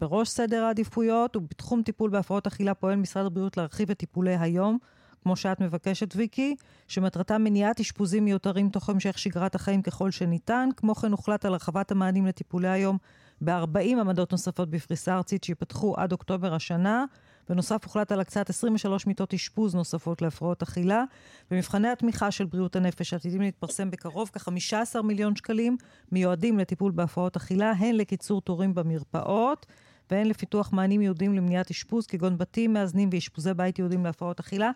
Speaker 1: בראש סדר העדיפויות, ובתחום טיפול בהפרעות אכילה פועל משרד הבריאות להרחיב את טיפולי היום. כמו שאת מבקשת, ויקי, שמטרתה מניעת אשפוזים מיותרים תוך המשך שגרת החיים ככל שניתן. כמו כן הוחלט על הרחבת המענים לטיפולי היום ב-40 עמדות נוספות בפריסה ארצית שיפתחו עד אוקטובר השנה. בנוסף הוחלט על הקצאת 23 מיטות אשפוז נוספות להפרעות אכילה. במבחני התמיכה של בריאות הנפש עתידים להתפרסם בקרוב כ-15 מיליון שקלים מיועדים לטיפול בהפרעות אכילה, הן לקיצור תורים במרפאות והן לפיתוח מענים יהודיים למניעת אשפוז, כגון בתים מאזנים ואשפוזי בית יהודיים להפרעות אכילה.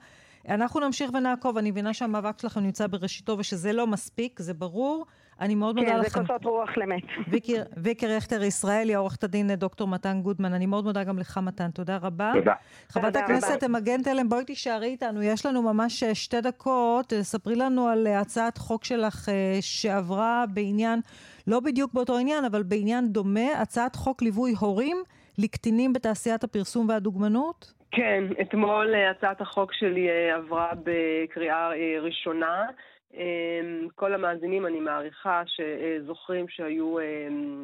Speaker 1: אנחנו נמשיך ונעקוב, אני מבינה שהמאבק שלכם נמצא בראשיתו ושזה לא מספיק, זה ברור. אני מאוד מודה לכם.
Speaker 11: כן, זה כוסות רוח למת.
Speaker 1: ויקי, רכטר ישראלי, עורכת הדין דוקטור מתן גודמן, אני מאוד מודה גם לך מתן, תודה רבה.
Speaker 12: תודה.
Speaker 1: חברת הכנסת מגן תלם, בואי תישארי איתנו, יש לנו ממש אה, שתי דקות, אה, ספרי לנו על אה, הצעת חוק שלך שעברה בעניין, לא בדיוק באותו עניין, אבל בעניין דומה, הצעת חוק ליווי הורים לקטינים בתעשיית הפרסום והדוגמנות?
Speaker 13: כן, אתמול הצעת החוק שלי עברה בקריאה ראשונה. אמ, כל המאזינים, אני מעריכה, שזוכרים שהיו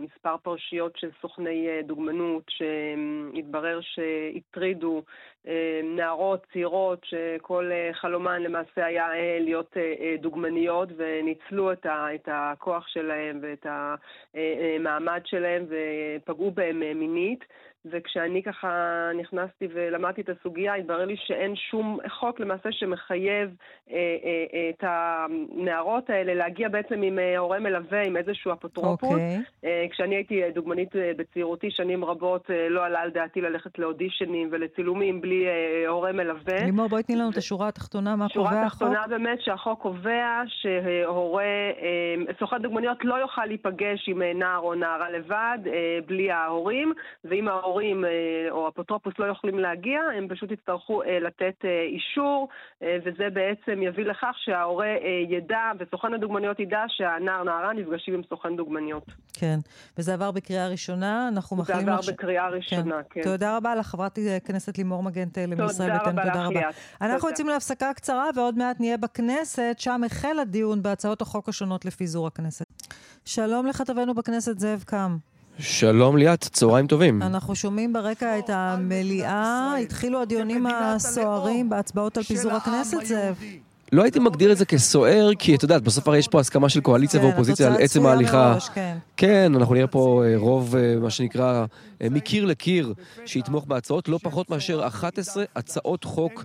Speaker 13: מספר פרשיות של סוכני אה, דוגמנות שהתברר שהטרידו נערות צעירות שכל אה, חלומן למעשה היה אה, להיות דוגמניות וניצלו את הכוח שלהם ואת המעמד שלהם ופגעו בהם מינית. וכשאני ככה נכנסתי ולמדתי את הסוגיה, התברר לי שאין שום חוק למעשה שמחייב אה, אה, אה, את הנערות האלה להגיע בעצם עם אה, הורה מלווה, עם איזשהו אפוטרופוס. Okay.
Speaker 1: אוקיי.
Speaker 13: אה, כשאני הייתי דוגמנית אה, בצעירותי שנים רבות, אה, לא עלה על דעתי ללכת לאודישנים ולצילומים בלי אה, הורה מלווה.
Speaker 1: לימור, בואי תני לנו את השורה התחתונה, מה קובע החוק?
Speaker 13: שורה התחתונה באמת שהחוק קובע שהורה, אה, סוכן דוגמניות לא יוכל להיפגש עם נער או נערה לבד, אה, בלי ההורים, ואם ההורים... אה, או אפוטרופוס לא יכולים להגיע, הם פשוט יצטרכו אה, לתת אה, אישור, וזה בעצם יביא לכך שההורה ידע, וסוכן הדוגמניות ידע שהנער נערה נפגשים עם סוכן דוגמניות.
Speaker 1: כן, וזה עבר בקריאה ראשונה, אנחנו
Speaker 13: מאחלים לך... זה עבר ש... בקריאה ראשונה, כן.
Speaker 1: כן. תודה רבה לך, חברת הכנסת לימור מגן תלם מישראל ביתנו, תודה רבה. תודה רבה. אנחנו יוצאים להפסקה קצרה, ועוד מעט נהיה בכנסת, שם החל הדיון בהצעות החוק השונות לפיזור הכנסת. שלום לכתבנו בכנסת, זאב קם.
Speaker 14: שלום ליאת, צהריים טובים.
Speaker 1: אנחנו שומעים ברקע את המליאה, התחילו הדיונים הסוערים בהצבעות על פיזור הכנסת, זאב.
Speaker 14: לא הייתי מגדיר את זה כסוער, כי את יודעת, בסוף הרי יש פה הסכמה של קואליציה כן, ואופוזיציה על עצם ההליכה.
Speaker 1: כן.
Speaker 14: כן, אנחנו נראה פה אה, רוב, אה, מה שנקרא, אה, מקיר לקיר שיתמוך בהצעות, לא פחות מאשר 11 הצעות חוק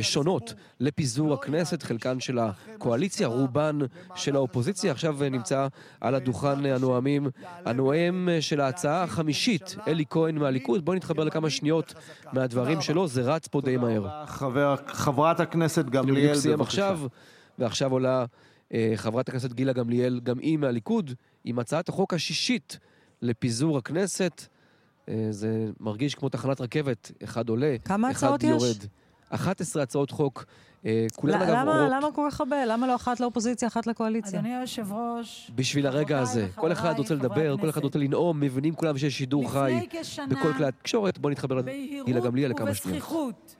Speaker 14: שונות לפיזור הכנסת, חלקן של הקואליציה, רובן של האופוזיציה. עכשיו נמצא על הדוכן הנואמים הנואם של ההצעה החמישית, אלי כהן מהליכוד. בואו נתחבר לכמה שניות מהדברים שלו, זה רץ פה די מהר.
Speaker 15: חבר, חברת הכנסת גמליאל,
Speaker 14: בבקשה. ועכשיו עולה אה, חברת הכנסת גילה גמליאל, גם היא מהליכוד, עם הצעת החוק השישית לפיזור הכנסת. אה, זה מרגיש כמו תחנת רכבת, אחד עולה,
Speaker 1: כמה הצעות
Speaker 14: יש?
Speaker 1: יורד.
Speaker 14: 11 הצעות חוק. אה, כולן
Speaker 1: אגב אומרות... למה כל כך הרבה? למה לא אחת לאופוזיציה, אחת לקואליציה?
Speaker 16: אדוני היושב-ראש...
Speaker 14: בשביל הרגע הזה. כל אחד רוצה לדבר, כל אחד רוצה לנאום, מבינים כולם שיש שידור חי בכל כלי התקשורת. בואו נתחבר לגילה גמליאל לכמה שניות.
Speaker 16: ובזכיחות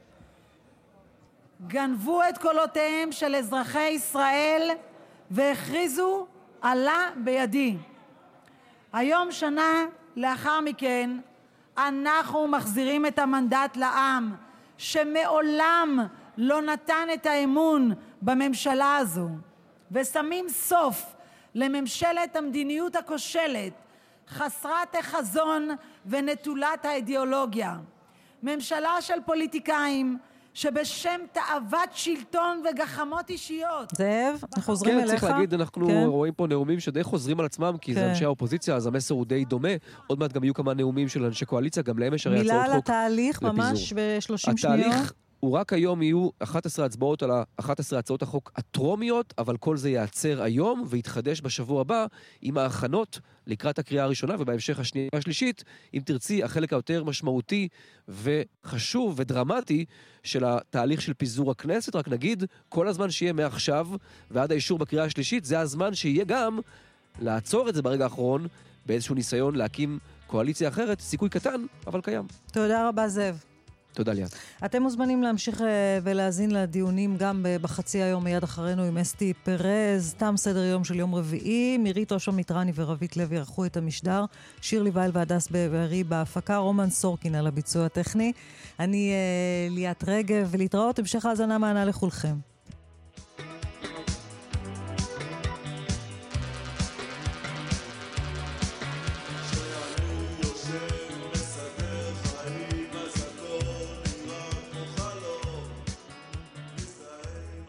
Speaker 16: גנבו את קולותיהם של אזרחי ישראל והכריזו עלה בידי. היום, שנה לאחר מכן, אנחנו מחזירים את המנדט לעם, שמעולם לא נתן את האמון בממשלה הזו, ושמים סוף לממשלת המדיניות הכושלת, חסרת החזון ונטולת האידיאולוגיה. ממשלה של פוליטיקאים שבשם תאוות שלטון וגחמות אישיות...
Speaker 1: זאב, אנחנו חוזרים כן, אליך.
Speaker 14: כן, צריך להגיד, אנחנו כן. רואים פה נאומים שדי חוזרים על עצמם, כי כן. זה אנשי האופוזיציה, אז המסר הוא די דומה. עוד מעט גם יהיו כמה נאומים של אנשי קואליציה, גם להם יש הרי הצעות חוק
Speaker 1: לפיזור. מילה על התהליך, ממש ב-30 שניות. התהליך
Speaker 14: הוא רק היום יהיו 11 הצבעות על 11 הצעות החוק הטרומיות, אבל כל זה ייעצר היום ויתחדש בשבוע הבא עם ההכנות לקראת הקריאה הראשונה ובהמשך השנייה והשלישית, אם תרצי, החלק היותר משמעותי וחשוב ודרמטי של התהליך של פיזור הכנסת. רק נגיד, כל הזמן שיהיה מעכשיו ועד האישור בקריאה השלישית, זה הזמן שיהיה גם לעצור את זה ברגע האחרון באיזשהו ניסיון להקים קואליציה אחרת, סיכוי קטן, אבל קיים.
Speaker 1: תודה רבה, זאב.
Speaker 14: תודה ליאת.
Speaker 1: אתם מוזמנים להמשיך אה, ולהאזין לדיונים גם בחצי היום מיד אחרינו עם אסתי פרז. תם סדר יום של יום רביעי. מירית אושר מיטרני ורבית לוי ערכו את המשדר. שירלי וייל והדס בארי בהפקה. רומן סורקין על הביצוע הטכני. אני אה, ליאת רגב, ולהתראות המשך האזנה מענה לכולכם.